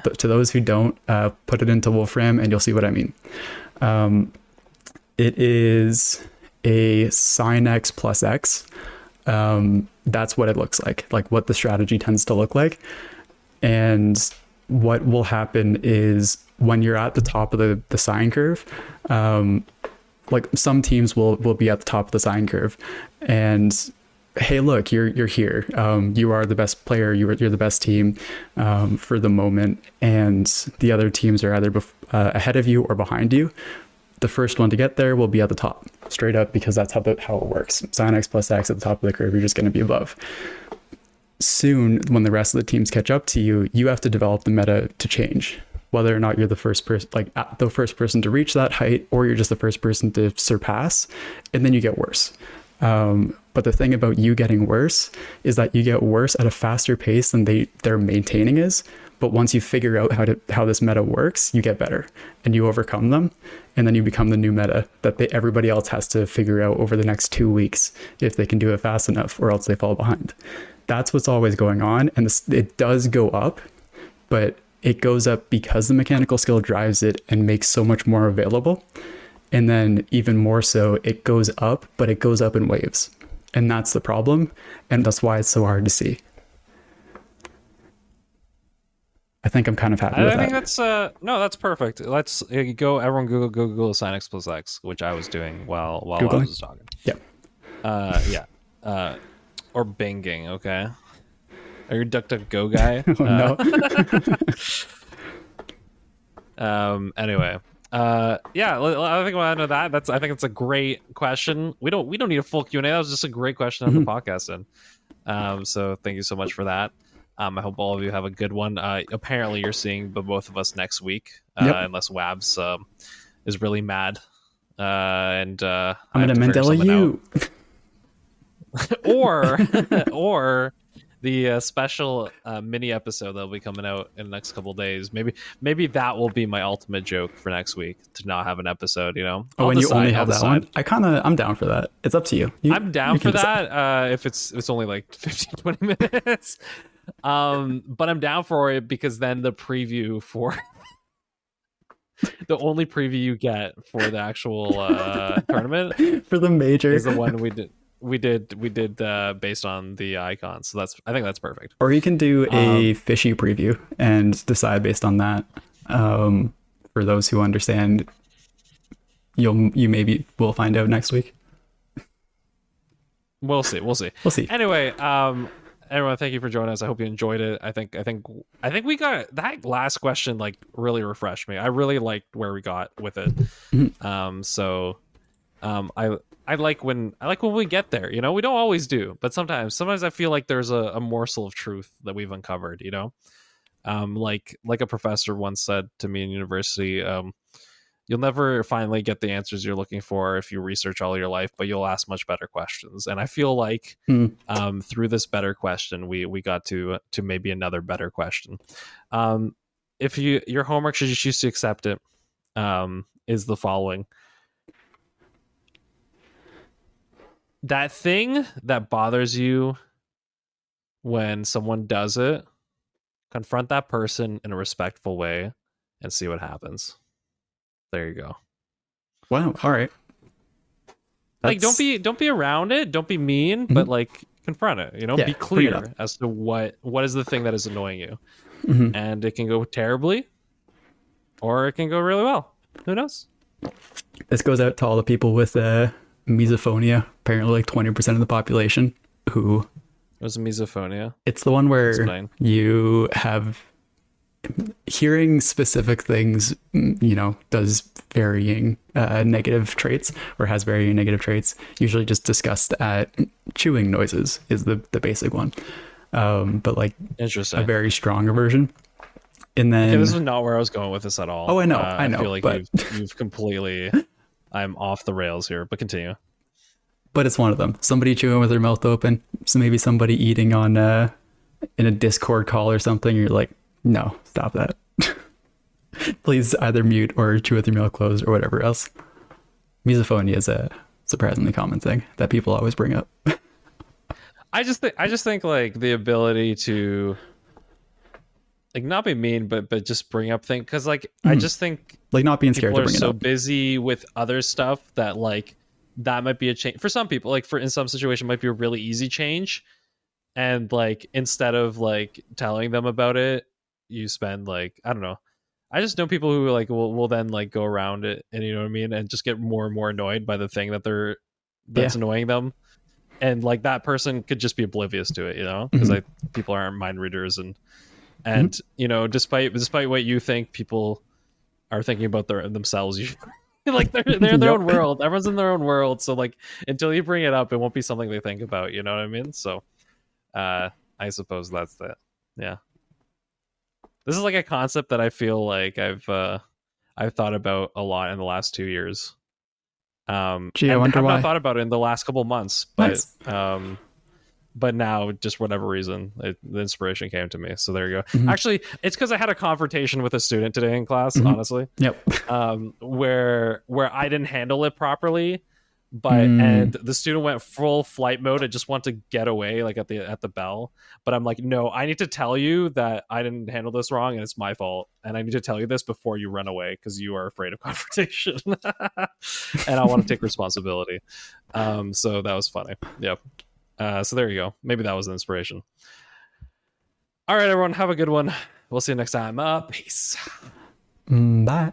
th- to those who don't uh, put it into wolfram and you'll see what i mean. Um, it is a sine x plus x. Um, that's what it looks like, like what the strategy tends to look like. And what will happen is when you're at the top of the, the sine curve, um, like some teams will will be at the top of the sine curve, and hey, look, you're you're here. Um, you are the best player. You're you're the best team um, for the moment, and the other teams are either bef- uh, ahead of you or behind you the first one to get there will be at the top, straight up, because that's how the, how it works. Sine x plus x at the top of the curve, you're just going to be above. Soon, when the rest of the teams catch up to you, you have to develop the meta to change. Whether or not you're the first person, like the first person to reach that height, or you're just the first person to surpass, and then you get worse. Um, but the thing about you getting worse is that you get worse at a faster pace than they they're maintaining is. But once you figure out how to how this meta works, you get better and you overcome them, and then you become the new meta that they, everybody else has to figure out over the next two weeks if they can do it fast enough, or else they fall behind. That's what's always going on, and this, it does go up, but it goes up because the mechanical skill drives it and makes so much more available. And then even more so, it goes up, but it goes up in waves. And that's the problem. And that's why it's so hard to see. I think I'm kind of happy I, with I think that. that's uh no, that's perfect. Let's uh, go. Everyone, Google Google Google sin x plus x, which I was doing while while I was talking. Yep. Uh, yeah. Uh, or binging. Okay. Are you a DuckDuckGo guy? Oh, no. Um. Anyway. Uh. Yeah. I think we'll end with that. That's. I think it's a great question. We don't. We don't need a full Q and A. That was just a great question on the podcast. And um. So thank you so much for that. Um. I hope all of you have a good one. Uh. Apparently, you're seeing the both of us next week. Uh, Yep. Unless Wabs um is really mad. Uh. And uh. I'm going to to Mandela you. or or the uh, special uh, mini episode that'll be coming out in the next couple days. Maybe maybe that will be my ultimate joke for next week to not have an episode. You know, Oh, I'll and you decide, only I'll have that decide. one? I kind of, I'm down for that. It's up to you. You- I'm down you for that uh, if it's it's only like 15 20 minutes. Um, but I'm down for it because then the preview for the only preview you get for the actual uh, tournament For the major. is the one we did we did we did uh, based on the icons. So that's I think that's perfect. Or you can do Um, a fishy preview and decide based on that. Um, for those who understand, you'll you maybe will find out next week. We'll see. We'll see. We'll see. Anyway, um, everyone, thank you for joining us. I hope you enjoyed it. I think, I think, I think we got that last question like really refreshed me. I really liked where we got with it. Mhm. Um, so, um, I, I like when I like when we get there. You know, we don't always do, but sometimes sometimes I feel like there's a, a morsel of truth that we've uncovered. You know, um, like like a professor once said to me in university, um, you'll never finally get the answers you're looking for if you research all your life, but you'll ask much better questions. And I feel like Hmm. um, through this better question, we we got to to maybe another better question. Um, if you your homework, should you choose to accept it, um, is the following. That thing that bothers you when someone does it, confront that person in a respectful way and see what happens. There you go. Wow. All right. like don't be don't be around it don't be mean but like confront it you know Yeah, be bring it up. clear as to what what is the thing that is annoying you Mhm. and it can go terribly or it can go really well who knows This goes out to all the people with uh, misophonia. Apparently, like twenty percent of the population who it was misophonia It's the one where you have hearing specific things, mm, you know, does varying uh, negative traits or has varying negative traits. Usually just discussed at chewing noises is the, the basic one. Um, but like interesting a very strong version. And then Okay, this is not where i was going with this at all Oh, I know, Uh, I know, I feel like but- you've, you've completely i'm off the rails here but continue but it's one of them. Somebody chewing with their mouth open. So maybe somebody eating on uh in a Discord call or something. You're like, no, stop that. Please either mute or chew with your mouth closed or whatever else. Misophonia is a surprisingly common thing that people always bring up. I just think I just think like the ability to like not be mean, but but just bring up things because like I just think like not being scared people are it so busy with other stuff that like that might be a change. For some people. Like for in some situation, might be a really easy change, and like instead of like telling them about it, you spend like I don't know. I just know people who like will will then like go around it, and you know what I mean, and just get more and more annoyed by the thing that they're that's annoying them, and like that person could just be oblivious to it, you know, because Mhm. like people aren't mind readers, and and you know, despite despite what you think, people are thinking about their themselves. usually. like they're they're in their own world. Everyone's in their own world. So like until you bring it up, it won't be something they think about. You know what I mean? So, uh, I suppose that's that. Yeah. This is like a concept that I feel like I've uh I've thought about a lot in the last two years. Um, Gee, I wonder have why. not thought about it in the last couple months, but Nice. um, but now just whatever reason, it, the inspiration came to me. So there you go. Mhm. Actually, it's because I had a confrontation with a student today in class. Mhm. Honestly, Yep. um, where where I didn't handle it properly, but Mm. and the student went full flight mode. and just want to get away, like at the at the bell. But I'm like, no, I need to tell you that I didn't handle this wrong, and it's my fault, and I need to tell you this before you run away because you are afraid of confrontation, and I want to take responsibility. Um, so that was funny. Yep. Uh, so there you go. Maybe that was an inspiration. All right, everyone, have a good one. We'll see you next time. Uh, peace. Mm, bye.